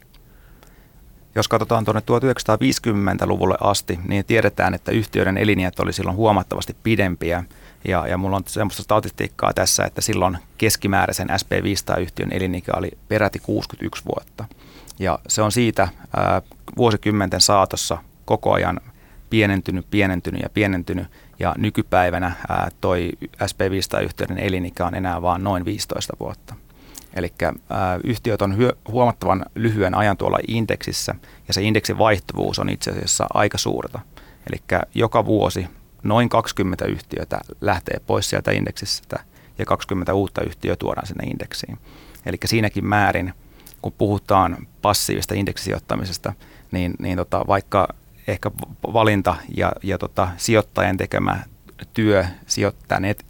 D: Jos katsotaan tuonne 1950-luvulle asti, niin tiedetään, että yhtiöiden eliniät oli silloin huomattavasti pidempiä. Ja, ja mulla on semmoista statistiikkaa tässä, että silloin keskimääräisen SP500-yhtiön elinikä oli peräti 61 vuotta. Ja se on siitä ää, vuosikymmenten saatossa koko ajan pienentynyt, pienentynyt ja pienentynyt. Ja nykypäivänä ää, toi SP500-yhtiöiden elinikä on enää vain noin 15 vuotta. Eli yhtiöt on hyö, huomattavan lyhyen ajan tuolla indeksissä ja se indeksin vaihtuvuus on itse asiassa aika suurta. Eli joka vuosi noin 20 yhtiötä lähtee pois sieltä indeksistä ja 20 uutta yhtiöä tuodaan sinne indeksiin. Eli siinäkin määrin, kun puhutaan passiivista indeksisijoittamisesta, niin, niin tota, vaikka ehkä valinta ja, ja tota, sijoittajan tekemä työ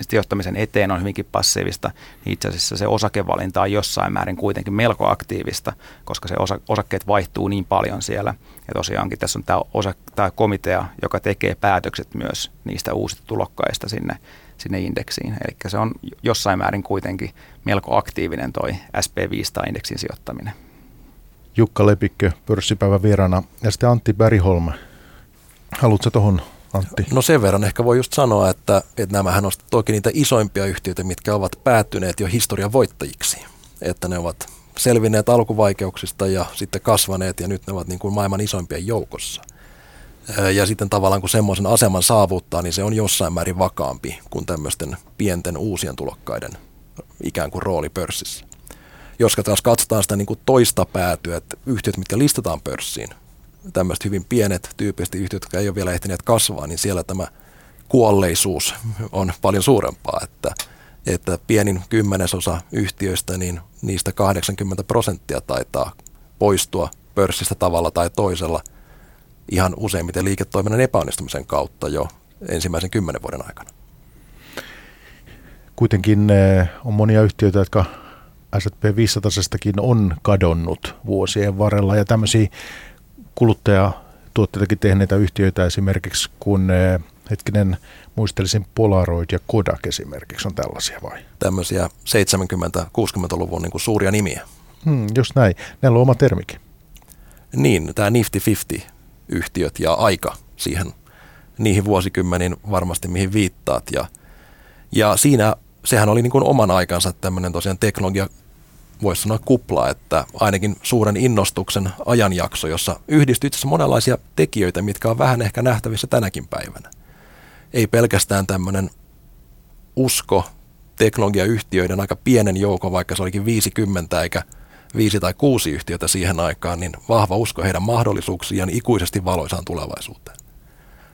D: sijoittamisen eteen on hyvinkin passiivista, niin itse asiassa se osakevalinta on jossain määrin kuitenkin melko aktiivista, koska se osa, osakkeet vaihtuu niin paljon siellä. Ja tosiaankin tässä on tämä, komitea, joka tekee päätökset myös niistä uusista tulokkaista sinne, sinne indeksiin. Eli se on jossain määrin kuitenkin melko aktiivinen toi SP500-indeksin sijoittaminen.
C: Jukka Lepikkö, pörssipäivän vieraana, ja sitten Antti Bergholm. Haluatko tuohon Antti?
E: No sen verran ehkä voi just sanoa, että, että nämähän on toki niitä isoimpia yhtiöitä, mitkä ovat päättyneet jo historian voittajiksi. Että ne ovat selvinneet alkuvaikeuksista ja sitten kasvaneet ja nyt ne ovat niin kuin maailman isoimpien joukossa. Ja sitten tavallaan kun semmoisen aseman saavuttaa, niin se on jossain määrin vakaampi kuin tämmöisten pienten uusien tulokkaiden ikään kuin rooli pörssissä. Jos taas katsotaan sitä niin kuin toista päätyä, että yhtiöt, mitkä listataan pörssiin, tämmöiset hyvin pienet tyypillisesti yhtiöt, jotka ei ole vielä ehtineet kasvaa, niin siellä tämä kuolleisuus on paljon suurempaa, että, että pienin kymmenesosa yhtiöistä, niin niistä 80 prosenttia taitaa poistua pörssistä tavalla tai toisella ihan useimmiten liiketoiminnan epäonnistumisen kautta jo ensimmäisen kymmenen vuoden aikana.
C: Kuitenkin eh, on monia yhtiöitä, jotka S&P 500 on kadonnut vuosien varrella ja tämmöisiä kuluttajatuotteitakin tehneitä yhtiöitä esimerkiksi, kun eh, hetkinen, muistelisin Polaroid ja Kodak esimerkiksi on tällaisia vai?
E: Tämmöisiä 70-60-luvun niin kuin suuria nimiä.
C: Hmm, just näin. Näillä on oma termikin.
E: Niin, tämä Nifty 50-yhtiöt ja aika siihen, niihin vuosikymmeniin varmasti mihin viittaat. Ja, ja siinä sehän oli niin kuin oman aikansa tämmöinen tosiaan teknologia voisi sanoa kupla, että ainakin suuren innostuksen ajanjakso, jossa yhdistyy itse monenlaisia tekijöitä, mitkä on vähän ehkä nähtävissä tänäkin päivänä. Ei pelkästään tämmöinen usko teknologiayhtiöiden aika pienen joukon, vaikka se olikin 50 eikä viisi tai kuusi yhtiötä siihen aikaan, niin vahva usko heidän mahdollisuuksiaan ikuisesti valoisaan tulevaisuuteen.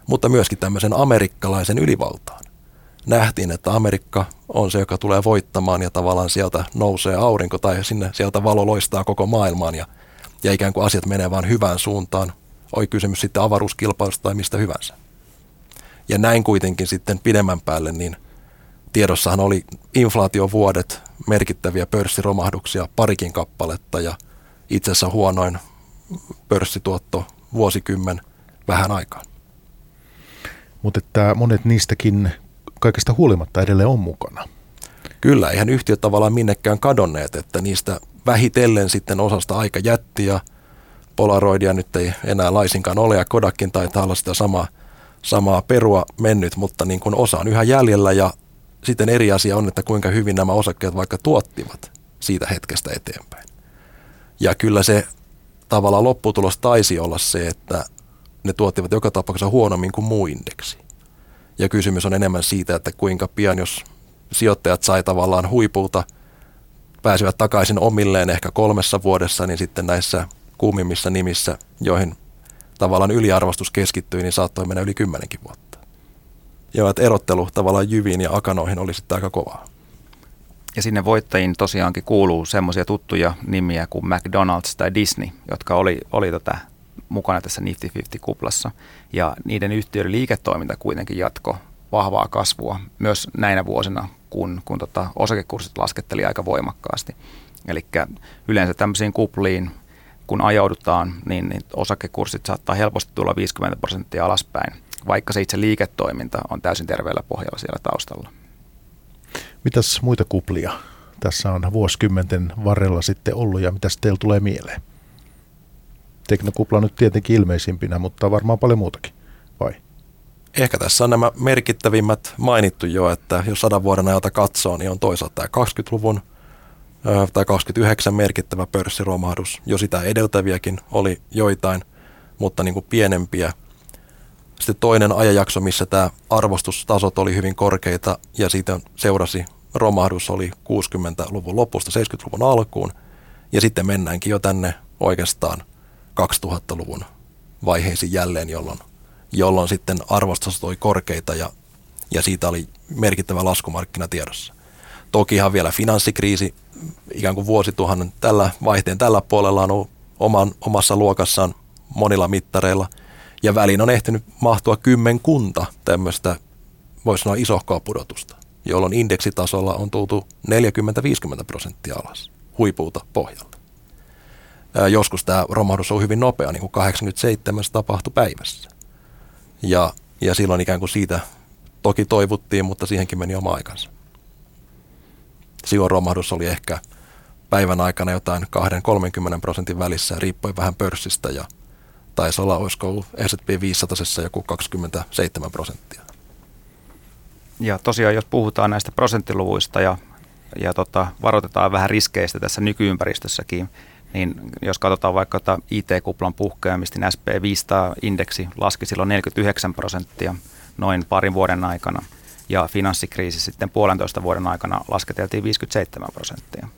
E: Mutta myöskin tämmöisen amerikkalaisen ylivaltaan nähtiin, että Amerikka on se, joka tulee voittamaan ja tavallaan sieltä nousee aurinko tai sinne sieltä valo loistaa koko maailmaan ja, ja ikään kuin asiat menee vaan hyvään suuntaan. Oi kysymys sitten avaruuskilpailusta tai mistä hyvänsä. Ja näin kuitenkin sitten pidemmän päälle, niin tiedossahan oli inflaatiovuodet, merkittäviä pörssiromahduksia, parikin kappaletta ja itse asiassa huonoin pörssituotto vuosikymmen vähän aikaan.
C: Mutta että monet niistäkin kaikesta huolimatta edelleen on mukana.
E: Kyllä, eihän yhtiöt tavallaan minnekään kadonneet, että niistä vähitellen sitten osasta aika jätti ja Polaroidia nyt ei enää laisinkaan ole ja Kodakin taitaa olla sitä samaa, samaa perua mennyt, mutta niin kuin osa on yhä jäljellä ja sitten eri asia on, että kuinka hyvin nämä osakkeet vaikka tuottivat siitä hetkestä eteenpäin. Ja kyllä se tavallaan lopputulos taisi olla se, että ne tuottivat joka tapauksessa huonommin kuin muu indeksi. Ja kysymys on enemmän siitä, että kuinka pian, jos sijoittajat sai tavallaan huipulta, pääsivät takaisin omilleen ehkä kolmessa vuodessa, niin sitten näissä kuumimmissa nimissä, joihin tavallaan yliarvostus keskittyi, niin saattoi mennä yli kymmenenkin vuotta. Ja että erottelu tavallaan jyviin ja akanoihin oli sitten aika kovaa.
D: Ja sinne voittajiin tosiaankin kuuluu semmoisia tuttuja nimiä kuin McDonald's tai Disney, jotka oli, oli tota mukana tässä Nifty 50-kuplassa. Ja niiden yhtiöiden liiketoiminta kuitenkin jatko vahvaa kasvua myös näinä vuosina, kun, kun tota osakekurssit lasketteli aika voimakkaasti. Eli yleensä tämmöisiin kupliin, kun ajaudutaan, niin, niin osakekurssit saattaa helposti tulla 50 prosenttia alaspäin, vaikka se itse liiketoiminta on täysin terveellä pohjalla siellä taustalla.
C: Mitäs muita kuplia tässä on vuosikymmenten varrella sitten ollut ja mitä teillä tulee mieleen? Teknokupla nyt tietenkin ilmeisimpinä, mutta varmaan paljon muutakin, vai?
E: Ehkä tässä on nämä merkittävimmät mainittu jo, että jos sadan vuoden ajalta katsoo, niin on toisaalta tämä 20-luvun tai 29 merkittävä pörssiromahdus. Jo sitä edeltäviäkin oli joitain, mutta niin kuin pienempiä. Sitten toinen ajanjakso, missä tämä arvostustasot oli hyvin korkeita ja siitä seurasi romahdus oli 60-luvun lopusta 70-luvun alkuun. Ja sitten mennäänkin jo tänne oikeastaan 2000-luvun vaiheisiin jälleen, jolloin, jolloin sitten arvostus oli korkeita ja, ja siitä oli merkittävä laskumarkkina tiedossa. Tokihan vielä finanssikriisi ikään kuin vuosituhannen tällä vaihteen tällä puolella on ollut oman, omassa luokassaan monilla mittareilla ja väliin on ehtinyt mahtua kymmenkunta tämmöistä voisi sanoa isohkoa pudotusta, jolloin indeksitasolla on tultu 40-50 prosenttia alas huipulta pohjalle. Joskus tämä romahdus on hyvin nopea, niin kuin 87 tapahtui päivässä. Ja, ja silloin ikään kuin siitä toki toivuttiin, mutta siihenkin meni oma aikansa. Silloin romahdus oli ehkä päivän aikana jotain 2-30 prosentin välissä, riippuen vähän pörssistä ja taisi olla, olisiko ollut S&P 500 joku 27 prosenttia.
D: Ja tosiaan, jos puhutaan näistä prosenttiluvuista ja, ja tota, varoitetaan vähän riskeistä tässä nykyympäristössäkin, niin jos katsotaan vaikka IT-kuplan puhkeamista, niin SP500-indeksi laski silloin 49 prosenttia noin parin vuoden aikana, ja finanssikriisi sitten puolentoista vuoden aikana lasketeltiin 57 prosenttia.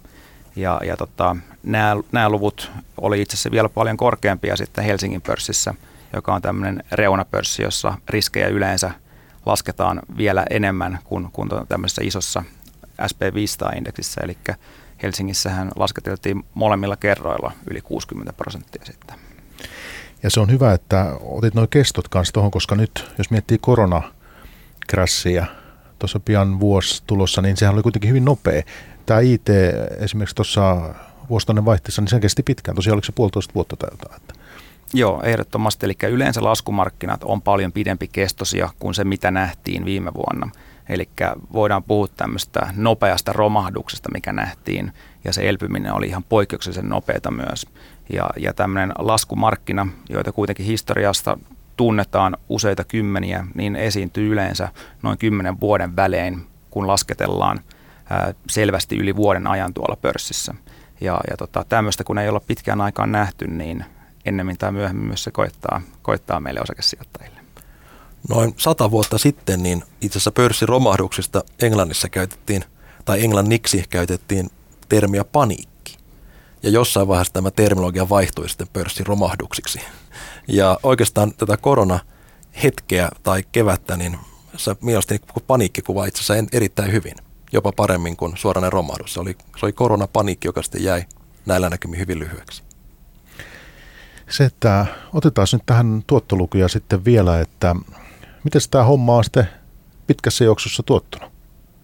D: Ja, ja tota, nämä, nämä luvut oli itse asiassa vielä paljon korkeampia sitten Helsingin pörssissä, joka on tämmöinen reunapörssi, jossa riskejä yleensä lasketaan vielä enemmän kuin, kuin tämmöisessä isossa SP500-indeksissä, eli Helsingissähän lasketeltiin molemmilla kerroilla yli 60 prosenttia sitten.
C: Ja se on hyvä, että otit nuo kestot kanssa tuohon, koska nyt jos miettii koronakrässiä, tuossa pian vuosi tulossa, niin sehän oli kuitenkin hyvin nopea. Tämä IT esimerkiksi tuossa vuositainen vaihteessa, niin se kesti pitkään. Tosiaan oliko se puolitoista vuotta tai jotain? Että.
D: Joo, ehdottomasti. Eli yleensä laskumarkkinat on paljon pidempi kestosia kuin se, mitä nähtiin viime vuonna. Eli voidaan puhua tämmöistä nopeasta romahduksesta, mikä nähtiin, ja se elpyminen oli ihan poikkeuksellisen nopeata myös. Ja, ja tämmöinen laskumarkkina, joita kuitenkin historiasta tunnetaan useita kymmeniä, niin esiintyy yleensä noin kymmenen vuoden välein, kun lasketellaan ää, selvästi yli vuoden ajan tuolla pörssissä. Ja, ja tota, tämmöistä kun ei olla pitkään aikaan nähty, niin ennemmin tai myöhemmin myös se koittaa, koittaa meille osakesijoittajille.
E: Noin sata vuotta sitten niin itse asiassa pörssiromahduksista Englannissa käytettiin, tai englanniksi käytettiin termiä paniikki. Ja jossain vaiheessa tämä terminologia vaihtui sitten pörssiromahduksiksi. Ja oikeastaan tätä korona-hetkeä tai kevättä, niin se mielestäni paniikki kuvaa itse asiassa erittäin hyvin. Jopa paremmin kuin suorainen romahdus. Se oli, se oli koronapaniikki, joka sitten jäi näillä näkymin hyvin lyhyeksi.
C: Se, että otetaan nyt tähän tuottolukuja sitten vielä, että miten tämä homma on sitten pitkässä juoksussa tuottunut?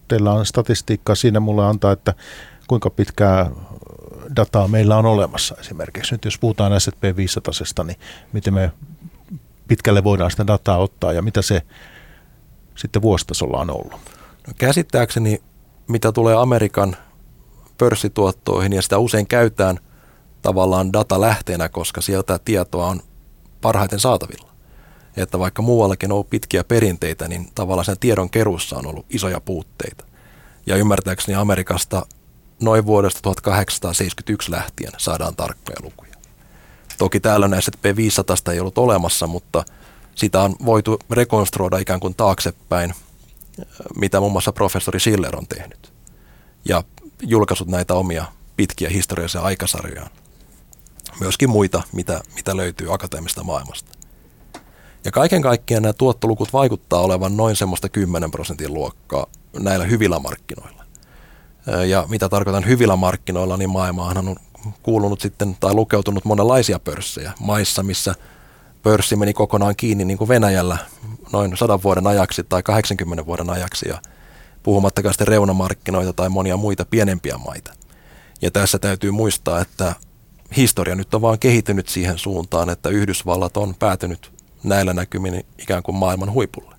C: Teillä on statistiikkaa siinä mulle antaa, että kuinka pitkää dataa meillä on olemassa esimerkiksi. Nyt jos puhutaan S&P 500, niin miten me pitkälle voidaan sitä dataa ottaa ja mitä se sitten vuositasolla on ollut?
E: No käsittääkseni, mitä tulee Amerikan pörssituottoihin ja sitä usein käytetään tavallaan datalähteenä, koska sieltä tietoa on parhaiten saatavilla. Että vaikka muuallakin on ollut pitkiä perinteitä, niin tavallaan sen tiedon kerussa on ollut isoja puutteita. Ja ymmärtääkseni Amerikasta noin vuodesta 1871 lähtien saadaan tarkkoja lukuja. Toki täällä näissä P500 ei ollut olemassa, mutta sitä on voitu rekonstruoida ikään kuin taaksepäin, mitä muun muassa professori Schiller on tehnyt. Ja julkaisut näitä omia pitkiä historiallisia aikasarjojaan. Myöskin muita, mitä, mitä löytyy akateemista maailmasta. Ja kaiken kaikkiaan nämä tuottolukut vaikuttaa olevan noin semmoista 10 prosentin luokkaa näillä hyvillä markkinoilla. Ja mitä tarkoitan hyvillä markkinoilla, niin maailmahan on kuulunut sitten tai lukeutunut monenlaisia pörssejä maissa, missä pörssi meni kokonaan kiinni niin kuin Venäjällä noin 100 vuoden ajaksi tai 80 vuoden ajaksi ja puhumattakaan sitten reunamarkkinoita tai monia muita pienempiä maita. Ja tässä täytyy muistaa, että historia nyt on vaan kehittynyt siihen suuntaan, että Yhdysvallat on päätynyt näillä näkymin ikään kuin maailman huipulle.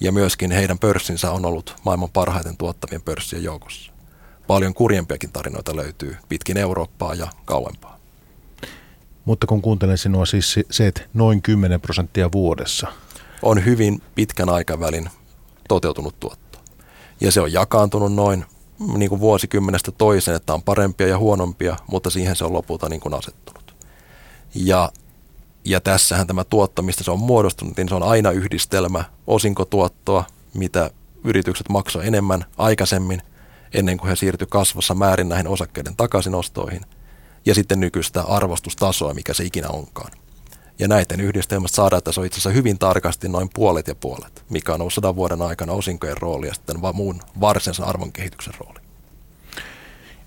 E: Ja myöskin heidän pörssinsä on ollut maailman parhaiten tuottavien pörssien joukossa paljon kurjempiakin tarinoita löytyy pitkin Eurooppaa ja kauempaa.
C: Mutta kun kuuntelen sinua, siis se, että noin 10 prosenttia vuodessa.
E: On hyvin pitkän aikavälin toteutunut tuotto. Ja se on jakaantunut noin niin kuin vuosikymmenestä toiseen, että on parempia ja huonompia, mutta siihen se on lopulta niin kuin asettunut. Ja, ja tässähän tämä tuotto, mistä se on muodostunut, niin se on aina yhdistelmä osinkotuottoa, mitä yritykset maksoivat enemmän aikaisemmin – ennen kuin he siirtyi kasvassa määrin näihin osakkeiden takaisinostoihin, ja sitten nykyistä arvostustasoa, mikä se ikinä onkaan. Ja näiden yhdistelmästä saadaan, että se on itse asiassa hyvin tarkasti noin puolet ja puolet, mikä on ollut sadan vuoden aikana osinkojen rooli ja sitten vaan muun varsinaisen arvon kehityksen rooli.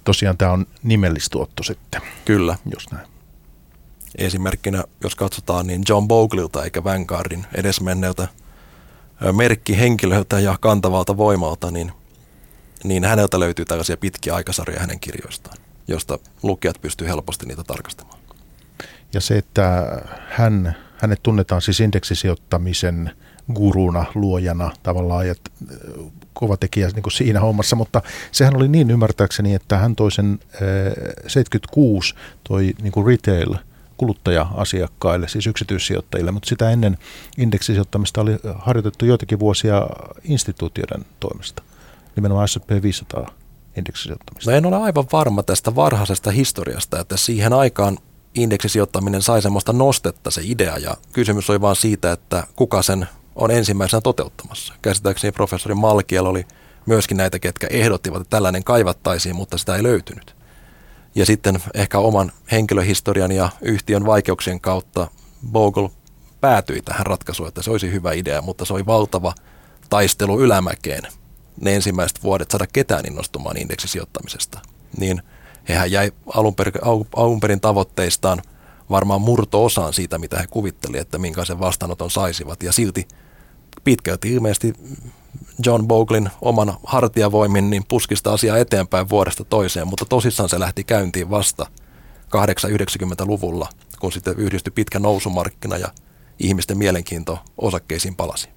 C: Tosiaan tämä on nimellistuotto sitten.
E: Kyllä.
C: Jos näin.
E: Esimerkkinä, jos katsotaan, niin John Boglilta eikä Vanguardin edesmenneeltä merkki henkilöltä ja kantavalta voimalta, niin, niin häneltä löytyy tällaisia pitkiä aikasarjoja hänen kirjoistaan, josta lukijat pystyy helposti niitä tarkastamaan.
C: Ja se, että hän, hänet tunnetaan siis indeksisijoittamisen guruna, luojana tavallaan ja kova tekijä niin kuin siinä hommassa, mutta sehän oli niin ymmärtääkseni, että hän toi sen 76 toi niin kuin retail kuluttaja-asiakkaille, siis yksityissijoittajille, mutta sitä ennen indeksisijoittamista oli harjoitettu joitakin vuosia instituutioiden toimesta, nimenomaan S&P 500 indeksisijoittamista.
E: No en ole aivan varma tästä varhaisesta historiasta, että siihen aikaan indeksisijoittaminen sai semmoista nostetta se idea ja kysymys oli vaan siitä, että kuka sen on ensimmäisenä toteuttamassa. Käsittääkseni professori Malkiel oli myöskin näitä, ketkä ehdottivat, että tällainen kaivattaisiin, mutta sitä ei löytynyt. Ja sitten ehkä oman henkilöhistorian ja yhtiön vaikeuksien kautta Bogle päätyi tähän ratkaisuun, että se olisi hyvä idea, mutta se oli valtava taistelu ylämäkeen ne ensimmäiset vuodet saada ketään innostumaan indeksisijoittamisesta. Niin hehän jäi alun perin, alun perin tavoitteistaan varmaan murto-osaan siitä, mitä he kuvittelivat, että minkälaisen vastaanoton saisivat. Ja silti pitkälti ilmeisesti John Boglin oman hartiavoimin niin puskista asiaa eteenpäin vuodesta toiseen, mutta tosissaan se lähti käyntiin vasta 890-luvulla, kun sitten yhdistyi pitkä nousumarkkina ja ihmisten mielenkiinto osakkeisiin palasi.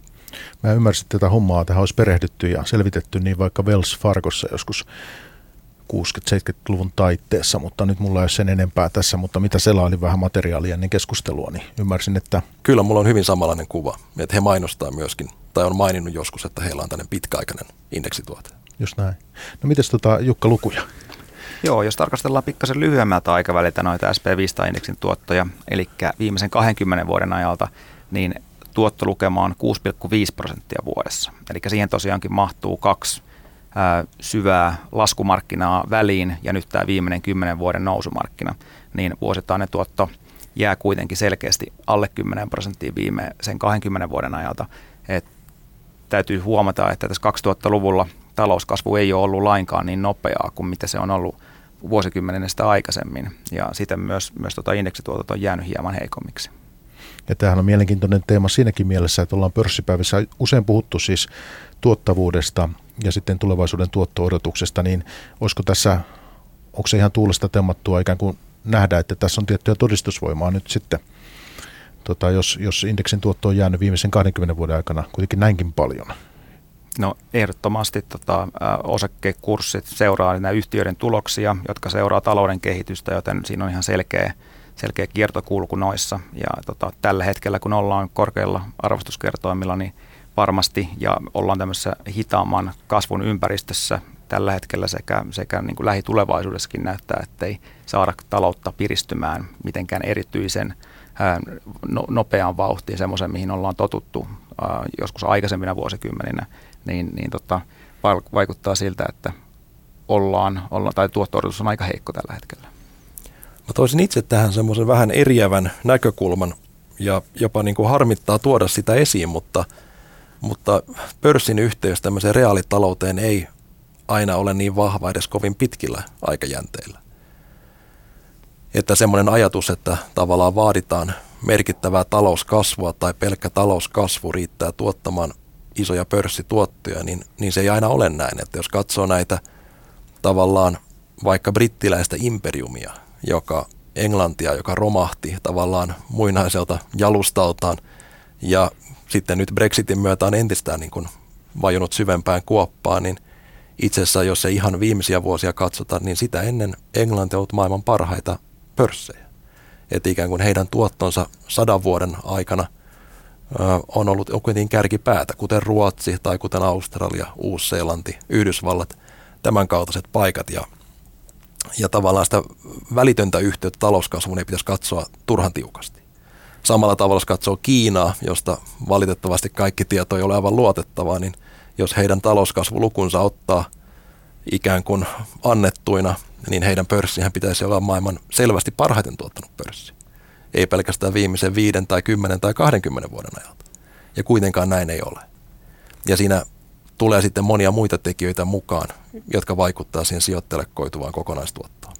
C: Mä ymmärsin tätä hommaa, tähän olisi perehdytty ja selvitetty niin vaikka Wells Fargossa joskus 60-70-luvun taitteessa, mutta nyt mulla ei ole sen enempää tässä, mutta mitä selailin vähän materiaalia ennen keskustelua, niin ymmärsin, että...
E: Kyllä mulla on hyvin samanlainen kuva, että he mainostaa myöskin, tai on maininnut joskus, että heillä on tämmöinen pitkäaikainen indeksituote.
C: Just näin. No mites tota, Jukka lukuja?
D: Joo, jos tarkastellaan pikkasen lyhyemmältä aikaväliltä noita SP500-indeksin tuottoja, eli viimeisen 20 vuoden ajalta, niin tuottolukema on 6,5 prosenttia vuodessa. Eli siihen tosiaankin mahtuu kaksi syvää laskumarkkinaa väliin ja nyt tämä viimeinen kymmenen vuoden nousumarkkina, niin vuosittainen tuotto jää kuitenkin selkeästi alle 10 prosenttia viimeisen 20 vuoden ajalta. Et täytyy huomata, että tässä 2000-luvulla talouskasvu ei ole ollut lainkaan niin nopeaa kuin mitä se on ollut vuosikymmenestä aikaisemmin, ja siten myös, myös tota indeksituotot on jäänyt hieman heikommiksi.
C: Ja tämähän on mielenkiintoinen teema siinäkin mielessä, että ollaan pörssipäivissä usein puhuttu siis tuottavuudesta ja sitten tulevaisuuden tuotto-odotuksesta, niin olisiko tässä, onko se ihan tuulesta temmattua ikään kuin nähdä, että tässä on tiettyä todistusvoimaa nyt sitten, tota, jos, jos indeksin tuotto on jäänyt viimeisen 20 vuoden aikana kuitenkin näinkin paljon?
D: No ehdottomasti tota, osakekurssit seuraa nämä yhtiöiden tuloksia, jotka seuraa talouden kehitystä, joten siinä on ihan selkeä, selkeä kiertokulku noissa. Ja tota, tällä hetkellä, kun ollaan korkeilla arvostuskertoimilla, niin varmasti ja ollaan tämmöisessä hitaamman kasvun ympäristössä tällä hetkellä sekä, sekä niin kuin lähitulevaisuudessakin näyttää, että ei saada taloutta piristymään mitenkään erityisen nopeaan vauhtiin, semmoisen mihin ollaan totuttu joskus aikaisemmina vuosikymmeninä, niin, niin tota, vaikuttaa siltä, että ollaan, ollaan tai tuotto on aika heikko tällä hetkellä.
E: Mä toisin itse tähän semmoisen vähän eriävän näkökulman ja jopa niin kuin harmittaa tuoda sitä esiin, mutta – mutta pörssin yhteys tämmöiseen reaalitalouteen ei aina ole niin vahva edes kovin pitkillä aikajänteillä. Että semmoinen ajatus, että tavallaan vaaditaan merkittävää talouskasvua tai pelkkä talouskasvu riittää tuottamaan isoja pörssituottoja, niin, niin se ei aina ole näin. Että jos katsoo näitä tavallaan vaikka brittiläistä imperiumia, joka Englantia, joka romahti tavallaan muinaiselta jalustaltaan ja sitten nyt Brexitin myötä on entistään niin kuin vajunut syvempään kuoppaan, niin itse asiassa jos se ihan viimeisiä vuosia katsotaan, niin sitä ennen Englanti on ollut maailman parhaita pörssejä. Että ikään kuin heidän tuottonsa sadan vuoden aikana on ollut kuitenkin kärkipäätä, kuten Ruotsi tai kuten Australia, Uusi-Seelanti, Yhdysvallat, tämän kaltaiset paikat. Ja, ja tavallaan sitä välitöntä yhteyttä talouskasvuun ei pitäisi katsoa turhan tiukasti. Samalla tavalla, jos katsoo Kiinaa, josta valitettavasti kaikki tieto ei ole aivan luotettavaa, niin jos heidän talouskasvulukunsa ottaa ikään kuin annettuina, niin heidän pörssihän pitäisi olla maailman selvästi parhaiten tuottanut pörssi. Ei pelkästään viimeisen viiden tai kymmenen tai 20 vuoden ajalta. Ja kuitenkaan näin ei ole. Ja siinä tulee sitten monia muita tekijöitä mukaan, jotka vaikuttaa siihen sijoittajalle koituvaan kokonaistuottoon.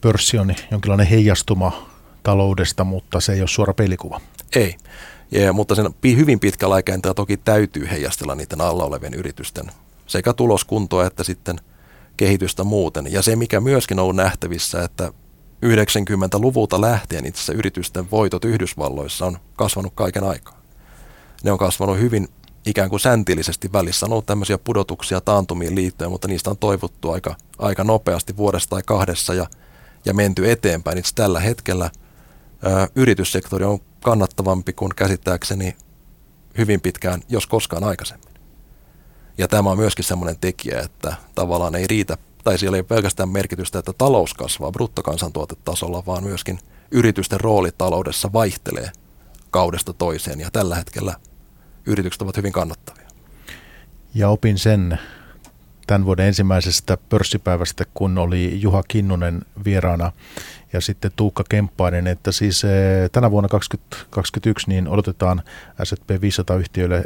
C: Pörssi on jonkinlainen heijastuma taloudesta, mutta se ei ole suora pelikuva.
E: Ei. Ja, mutta sen hyvin pitkällä aikajänteellä toki täytyy heijastella niiden alla olevien yritysten sekä tuloskuntoa että sitten kehitystä muuten. Ja se, mikä myöskin on nähtävissä, että 90-luvulta lähtien itse asiassa yritysten voitot Yhdysvalloissa on kasvanut kaiken aikaa. Ne on kasvanut hyvin ikään kuin säntillisesti välissä. On ollut tämmöisiä pudotuksia taantumiin liittyen, mutta niistä on toivottu aika, aika nopeasti vuodesta tai kahdessa ja, ja menty eteenpäin. Itse tällä hetkellä ö, yrityssektori on kannattavampi kuin käsittääkseni hyvin pitkään, jos koskaan aikaisemmin. Ja tämä on myöskin semmoinen tekijä, että tavallaan ei riitä, tai siellä ei pelkästään merkitystä, että talous kasvaa bruttokansantuotetasolla, vaan myöskin yritysten rooli taloudessa vaihtelee kaudesta toiseen. Ja tällä hetkellä yritykset ovat hyvin kannattavia.
C: Ja opin sen tämän vuoden ensimmäisestä pörssipäivästä, kun oli Juha Kinnunen vieraana ja sitten Tuukka Kemppainen, että siis eh, tänä vuonna 2021 niin odotetaan S&P 500-yhtiöille eh,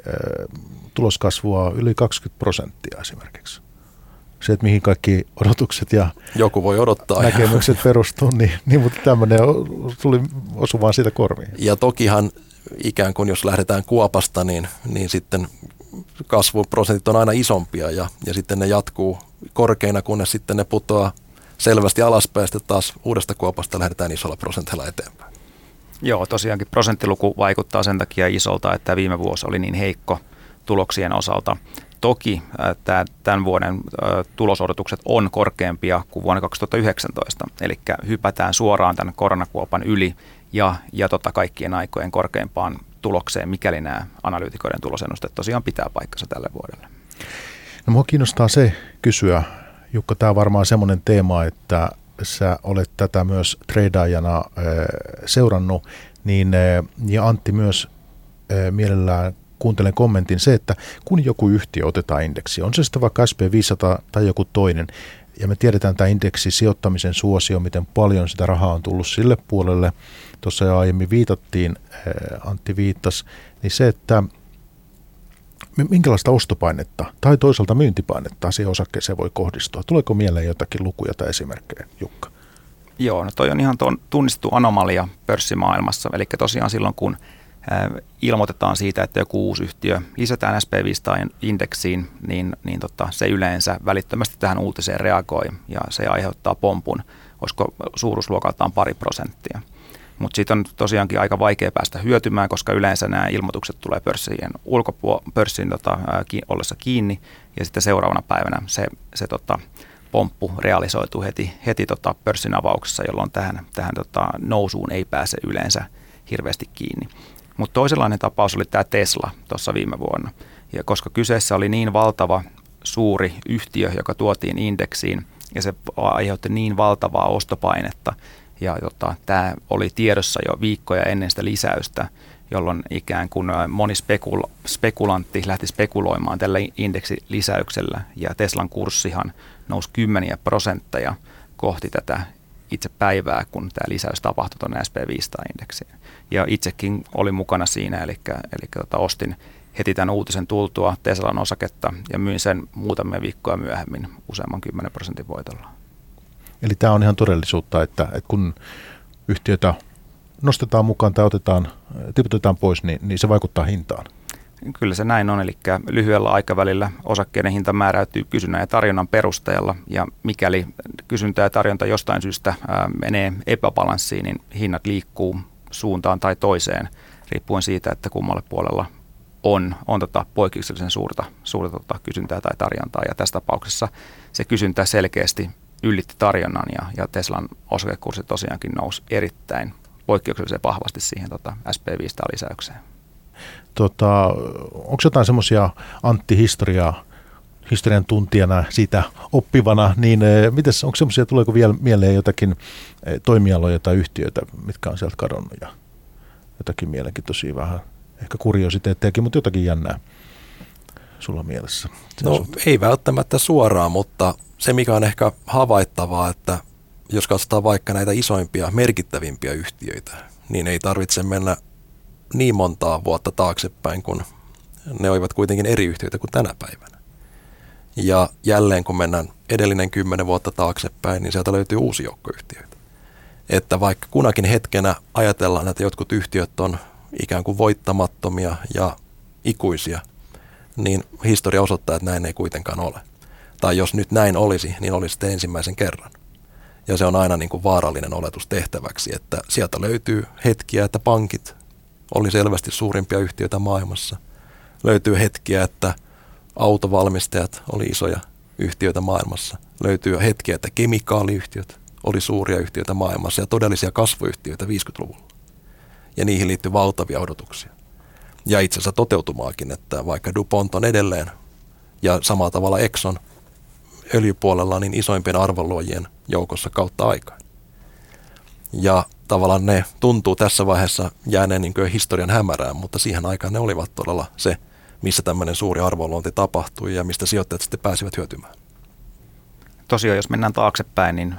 C: tuloskasvua yli 20 prosenttia esimerkiksi. Se, että mihin kaikki odotukset ja
E: Joku voi odottaa.
C: näkemykset perustuu, niin, niin mutta tämmöinen tuli osuvaan siitä korviin.
E: Ja tokihan ikään kuin jos lähdetään kuopasta, niin, niin sitten kasvuprosentit on aina isompia ja, ja sitten ne jatkuu korkeina, kunnes sitten ne putoaa selvästi alaspäin ja sitten taas uudesta kuopasta lähdetään isolla prosentilla eteenpäin.
D: Joo, tosiaankin prosenttiluku vaikuttaa sen takia isolta, että viime vuosi oli niin heikko tuloksien osalta. Toki että tämän vuoden tulosodotukset on korkeampia kuin vuonna 2019, eli hypätään suoraan tämän koronakuopan yli ja, ja tota kaikkien aikojen korkeimpaan tulokseen, mikäli nämä analyytikoiden tulosennusteet tosiaan pitää paikkansa tälle vuodelle.
C: No mua kiinnostaa se kysyä, Jukka, tämä on varmaan semmoinen teema, että sä olet tätä myös treidaajana seurannut, niin, ja Antti myös mielellään kuuntelen kommentin se, että kun joku yhtiö otetaan indeksi, on se sitten vaikka SP500 tai joku toinen, ja me tiedetään tämä indeksi sijoittamisen suosio, miten paljon sitä rahaa on tullut sille puolelle. Tuossa jo aiemmin viitattiin, Antti viittas, niin se, että minkälaista ostopainetta tai toisaalta myyntipainetta siihen osakkeeseen voi kohdistua? Tuleeko mieleen jotakin lukuja tai esimerkkejä, Jukka?
D: Joo, no toi on ihan tunnistettu anomalia pörssimaailmassa. Eli tosiaan silloin, kun ilmoitetaan siitä, että joku uusi yhtiö lisätään SP500-indeksiin, niin, niin tota, se yleensä välittömästi tähän uutiseen reagoi ja se aiheuttaa pompun, olisiko suuruusluokaltaan pari prosenttia. Mutta siitä on tosiaankin aika vaikea päästä hyötymään, koska yleensä nämä ilmoitukset tulee pörssien ulkopuolella, pörssin tota, ki, ollessa kiinni ja sitten seuraavana päivänä se, se tota, pomppu realisoituu heti, heti tota pörssin avauksessa, jolloin tähän, tähän tota, nousuun ei pääse yleensä hirveästi kiinni. Mutta toisenlainen tapaus oli tämä Tesla tuossa viime vuonna. Ja koska kyseessä oli niin valtava suuri yhtiö, joka tuotiin indeksiin, ja se aiheutti niin valtavaa ostopainetta, ja tota, tämä oli tiedossa jo viikkoja ennen sitä lisäystä, jolloin ikään kuin moni spekula- spekulantti lähti spekuloimaan tällä indeksilisäyksellä, ja Teslan kurssihan nousi kymmeniä prosentteja kohti tätä itse päivää, kun tämä lisäys tapahtui tuonne SP500-indeksiin. Ja itsekin olin mukana siinä, eli, eli tota, ostin heti tämän uutisen tultua Teslan osaketta ja myin sen muutamia viikkoja myöhemmin useamman 10 prosentin voitolla.
C: Eli tämä on ihan todellisuutta, että, että kun yhtiötä nostetaan mukaan tai otetaan, tiputetaan pois, niin, niin se vaikuttaa hintaan.
D: Kyllä se näin on, eli lyhyellä aikavälillä osakkeiden hinta määräytyy kysynnän ja tarjonnan perusteella, ja mikäli kysyntä ja tarjonta jostain syystä ää, menee epäbalanssiin, niin hinnat liikkuu suuntaan tai toiseen, riippuen siitä, että kummalle puolella on, on tota poikkeuksellisen suurta, suurta tota kysyntää tai tarjontaa, ja tässä tapauksessa se kysyntä selkeästi yllitti tarjonnan, ja, ja Teslan osakekurssi tosiaankin nousi erittäin poikkeuksellisen vahvasti siihen tota SP500-lisäykseen.
C: Tota, onko jotain semmoisia Antti-historiaa, historian tuntijana siitä oppivana, niin eh, mites, onko semmoisia, tuleeko vielä mieleen jotakin eh, toimialoja tai yhtiöitä, mitkä on sieltä kadonnut ja jotakin mielenkiintoisia vähän, ehkä kuriositeettejakin, mutta jotakin jännää sulla mielessä?
E: No ei välttämättä suoraan, mutta se mikä on ehkä havaittavaa, että jos katsotaan vaikka näitä isoimpia, merkittävimpiä yhtiöitä, niin ei tarvitse mennä niin montaa vuotta taaksepäin, kun ne olivat kuitenkin eri yhtiöitä kuin tänä päivänä. Ja jälleen kun mennään edellinen kymmenen vuotta taaksepäin, niin sieltä löytyy uusi joukko yhtiöitä. Että vaikka kunakin hetkenä ajatellaan, että jotkut yhtiöt on ikään kuin voittamattomia ja ikuisia, niin historia osoittaa, että näin ei kuitenkaan ole. Tai jos nyt näin olisi, niin olisi sitten ensimmäisen kerran. Ja se on aina niin kuin vaarallinen oletus tehtäväksi, että sieltä löytyy hetkiä, että pankit oli selvästi suurimpia yhtiöitä maailmassa. Löytyy hetkiä, että autovalmistajat oli isoja yhtiöitä maailmassa. Löytyy hetkiä, että kemikaaliyhtiöt oli suuria yhtiöitä maailmassa ja todellisia kasvuyhtiöitä 50-luvulla. Ja niihin liittyy valtavia odotuksia. Ja itse asiassa toteutumaakin, että vaikka DuPont on edelleen ja samalla tavalla Exxon öljypuolella niin isoimpien arvonluojien joukossa kautta aikaan. Ja tavallaan ne tuntuu tässä vaiheessa jääneen niin historian hämärään, mutta siihen aikaan ne olivat todella se, missä tämmöinen suuri arvonluonti tapahtui ja mistä sijoittajat sitten pääsivät hyötymään.
D: Tosiaan, jos mennään taaksepäin, niin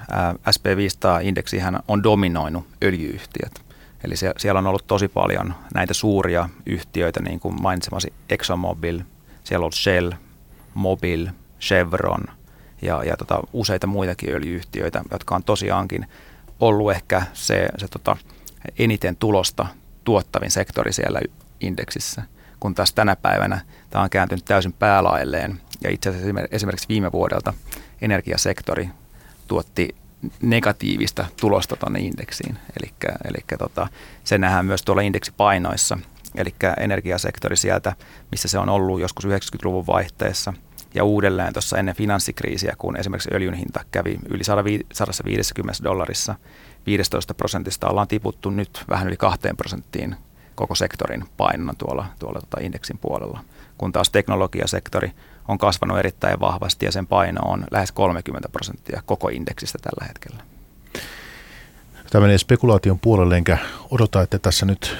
D: SP500-indeksihän on dominoinut öljyyhtiöt. Eli siellä on ollut tosi paljon näitä suuria yhtiöitä, niin kuin mainitsemasi ExxonMobil, siellä on ollut Shell, Mobil, Chevron ja, ja tota, useita muitakin öljyyhtiöitä, jotka on tosiaankin ollut ehkä se, se tota, eniten tulosta tuottavin sektori siellä indeksissä, kun taas tänä päivänä tämä on kääntynyt täysin päälailleen. Ja itse asiassa esimerkiksi viime vuodelta energiasektori tuotti negatiivista tulosta tuonne indeksiin. Eli tota, se nähdään myös tuolla indeksipainoissa. Eli energiasektori sieltä, missä se on ollut joskus 90-luvun vaihteessa ja uudelleen tuossa ennen finanssikriisiä, kun esimerkiksi öljyn hinta kävi yli 150 dollarissa 15 prosentista, ollaan tiputtu nyt vähän yli 2 prosenttiin koko sektorin painona tuolla, tuolla tota indeksin puolella. Kun taas teknologiasektori on kasvanut erittäin vahvasti ja sen paino on lähes 30 prosenttia koko indeksistä tällä hetkellä.
C: Tämä menee spekulaation puolelle, enkä odota, että tässä nyt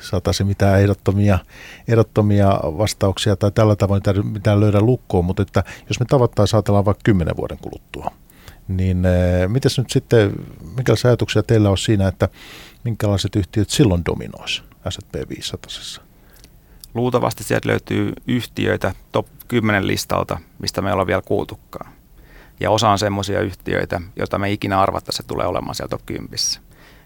C: saataisiin mitään ehdottomia, ehdottomia vastauksia tai tällä tavoin mitään löydä lukkoon, mutta että jos me tavattaisiin ajatellaan vaikka kymmenen vuoden kuluttua, niin eh, miten nyt sitten, minkälaisia ajatuksia teillä on siinä, että minkälaiset yhtiöt silloin dominoisi S&P 500?
D: Luultavasti sieltä löytyy yhtiöitä top 10 listalta, mistä me ei olla vielä kuultukaan. Ja osa on semmoisia yhtiöitä, joita me ikinä arvattaisiin, että tulee olemaan siellä top 10.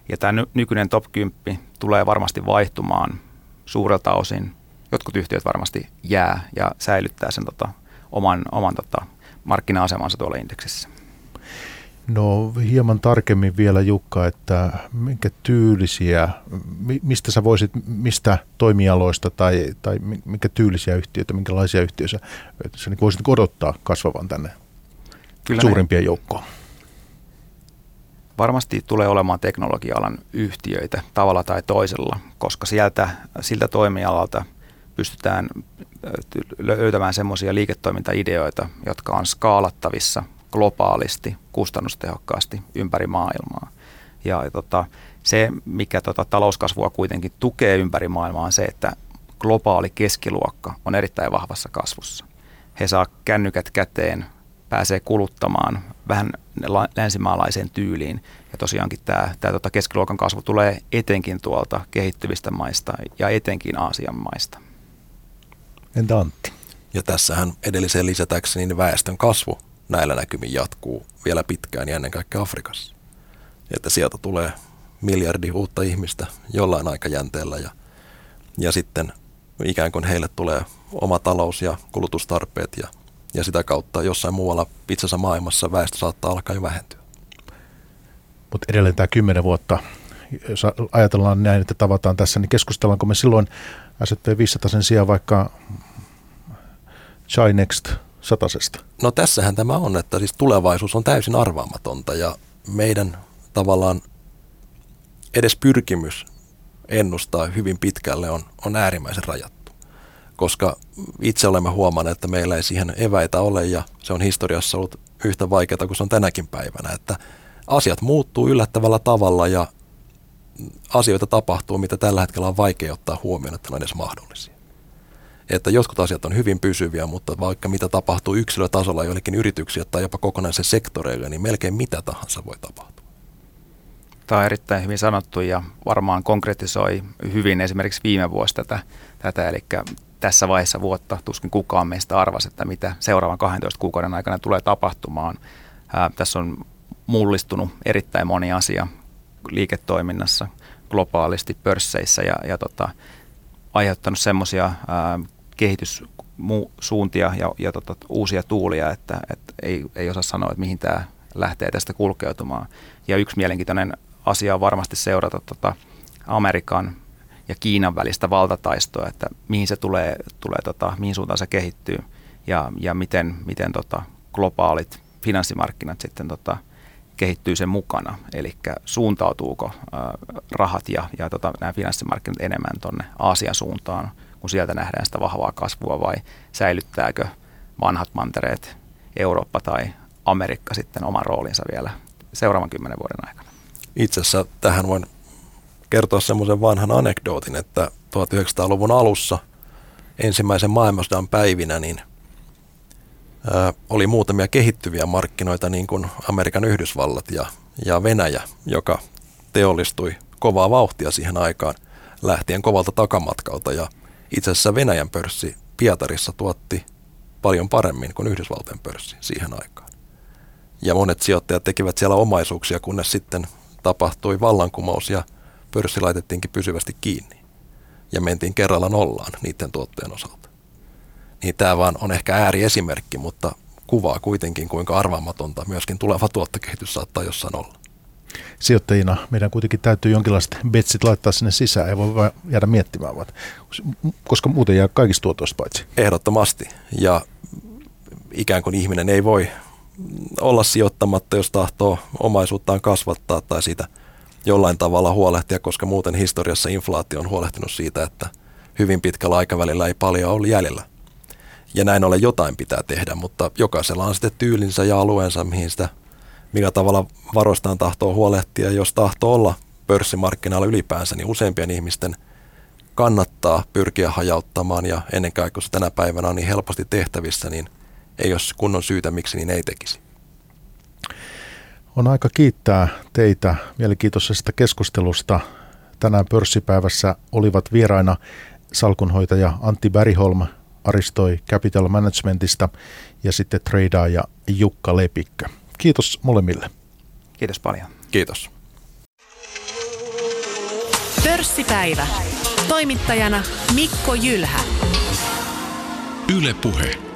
D: Ja tämä nykyinen top 10 tulee varmasti vaihtumaan suurelta osin. Jotkut yhtiöt varmasti jää ja säilyttää sen tota, oman, oman tota, markkina-asemansa tuolla indeksissä.
C: No hieman tarkemmin vielä Jukka, että minkä tyylisiä, mistä sä voisit, mistä toimialoista tai, tai minkä tyylisiä yhtiöitä, minkälaisia yhtiöitä sä niin voisit odottaa kasvavan tänne Kyllä suurimpien joukkoon?
D: Varmasti tulee olemaan teknologia-alan yhtiöitä tavalla tai toisella, koska sieltä, siltä toimialalta pystytään löytämään semmoisia liiketoimintaideoita, jotka on skaalattavissa globaalisti, kustannustehokkaasti ympäri maailmaa. Ja tota, se, mikä tota, talouskasvua kuitenkin tukee ympäri maailmaa, on se, että globaali keskiluokka on erittäin vahvassa kasvussa. He saa kännykät käteen, pääsee kuluttamaan vähän länsimaalaiseen tyyliin. Ja tosiaankin tämä, tämä tota keskiluokan kasvu tulee etenkin tuolta kehittyvistä maista ja etenkin Aasian maista.
C: Entä Antti?
E: Ja tässähän edelliseen lisätäkseni niin väestön kasvu näillä näkymin jatkuu vielä pitkään ja ennen kaikkea Afrikassa. Että sieltä tulee miljardi uutta ihmistä jollain aikajänteellä ja, ja sitten ikään kuin heille tulee oma talous ja kulutustarpeet ja, ja sitä kautta jossain muualla itsensä maailmassa väestö saattaa alkaa jo vähentyä.
C: Mutta edelleen tämä kymmenen vuotta, jos ajatellaan näin, että tavataan tässä, niin keskustellaanko me silloin S&P 500 sen sijaan vaikka Chinext satasesta?
E: No tässähän tämä on, että siis tulevaisuus on täysin arvaamatonta ja meidän tavallaan edes pyrkimys ennustaa hyvin pitkälle on, on äärimmäisen rajattu. Koska itse olemme huomanneet, että meillä ei siihen eväitä ole ja se on historiassa ollut yhtä vaikeaa kuin se on tänäkin päivänä. Että asiat muuttuu yllättävällä tavalla ja asioita tapahtuu, mitä tällä hetkellä on vaikea ottaa huomioon, että ne on edes mahdollisia että jotkut asiat on hyvin pysyviä, mutta vaikka mitä tapahtuu yksilötasolla joillekin yrityksiä tai jopa kokonaisen sektoreille, niin melkein mitä tahansa voi tapahtua.
D: Tämä on erittäin hyvin sanottu ja varmaan konkretisoi hyvin esimerkiksi viime vuosi tätä, tätä eli tässä vaiheessa vuotta tuskin kukaan meistä arvasi, että mitä seuraavan 12 kuukauden aikana tulee tapahtumaan. Ää, tässä on mullistunut erittäin moni asia liiketoiminnassa, globaalisti pörsseissä ja, ja tota, aiheuttanut semmoisia kehityssuuntia ja, ja tota, uusia tuulia, että, että ei, ei osaa sanoa, että mihin tämä lähtee tästä kulkeutumaan. Ja yksi mielenkiintoinen asia on varmasti seurata tota Amerikan ja Kiinan välistä valtataistoa, että mihin se tulee, tulee tota, mihin suuntaan se kehittyy ja, ja miten, miten tota, globaalit finanssimarkkinat sitten tota, kehittyy sen mukana. Eli suuntautuuko ää, rahat ja, ja tota, nämä finanssimarkkinat enemmän tuonne Aasian suuntaan, kun sieltä nähdään sitä vahvaa kasvua vai säilyttääkö vanhat mantereet Eurooppa tai Amerikka sitten oman roolinsa vielä seuraavan kymmenen vuoden aikana.
E: Itse asiassa tähän voin kertoa semmoisen vanhan anekdootin, että 1900-luvun alussa ensimmäisen maailmansodan päivinä niin ää, oli muutamia kehittyviä markkinoita niin kuin Amerikan Yhdysvallat ja, ja Venäjä, joka teollistui kovaa vauhtia siihen aikaan lähtien kovalta takamatkalta ja itse asiassa Venäjän pörssi Pietarissa tuotti paljon paremmin kuin Yhdysvaltojen pörssi siihen aikaan. Ja monet sijoittajat tekivät siellä omaisuuksia, kunnes sitten tapahtui vallankumous ja pörssi laitettiinkin pysyvästi kiinni. Ja mentiin kerralla nollaan niiden tuottojen osalta. Niin tämä vaan on ehkä ääriesimerkki, mutta kuvaa kuitenkin, kuinka arvaamatonta myöskin tuleva tuottokehitys saattaa jossain olla.
C: Sijoittajina meidän kuitenkin täytyy jonkinlaiset betsit laittaa sinne sisään, ei voi jäädä miettimään, vaan, koska muuten jää kaikista tuotoista paitsi.
E: Ehdottomasti. Ja ikään kuin ihminen ei voi olla sijoittamatta, jos tahtoo omaisuuttaan kasvattaa tai siitä jollain tavalla huolehtia, koska muuten historiassa inflaatio on huolehtinut siitä, että hyvin pitkällä aikavälillä ei paljon ole jäljellä. Ja näin ollen jotain pitää tehdä, mutta jokaisella on sitten tyylinsä ja alueensa, mihin sitä, millä tavalla varoistaan tahtoo huolehtia. Jos tahtoo olla pörssimarkkinoilla ylipäänsä, niin useimpien ihmisten kannattaa pyrkiä hajauttamaan ja ennen kaikkea, kun se tänä päivänä on niin helposti tehtävissä, niin – ei ole kunnon syytä, miksi niin ei tekisi.
C: On aika kiittää teitä mielenkiintoisesta keskustelusta. Tänään pörssipäivässä olivat vieraina salkunhoitaja Antti Bäriholm Aristoi Capital Managementista ja sitten tradaaja Jukka Lepikkö. Kiitos molemmille.
D: Kiitos paljon.
E: Kiitos.
A: Pörssipäivä. Toimittajana Mikko Jylhä.
B: Yle Puhe.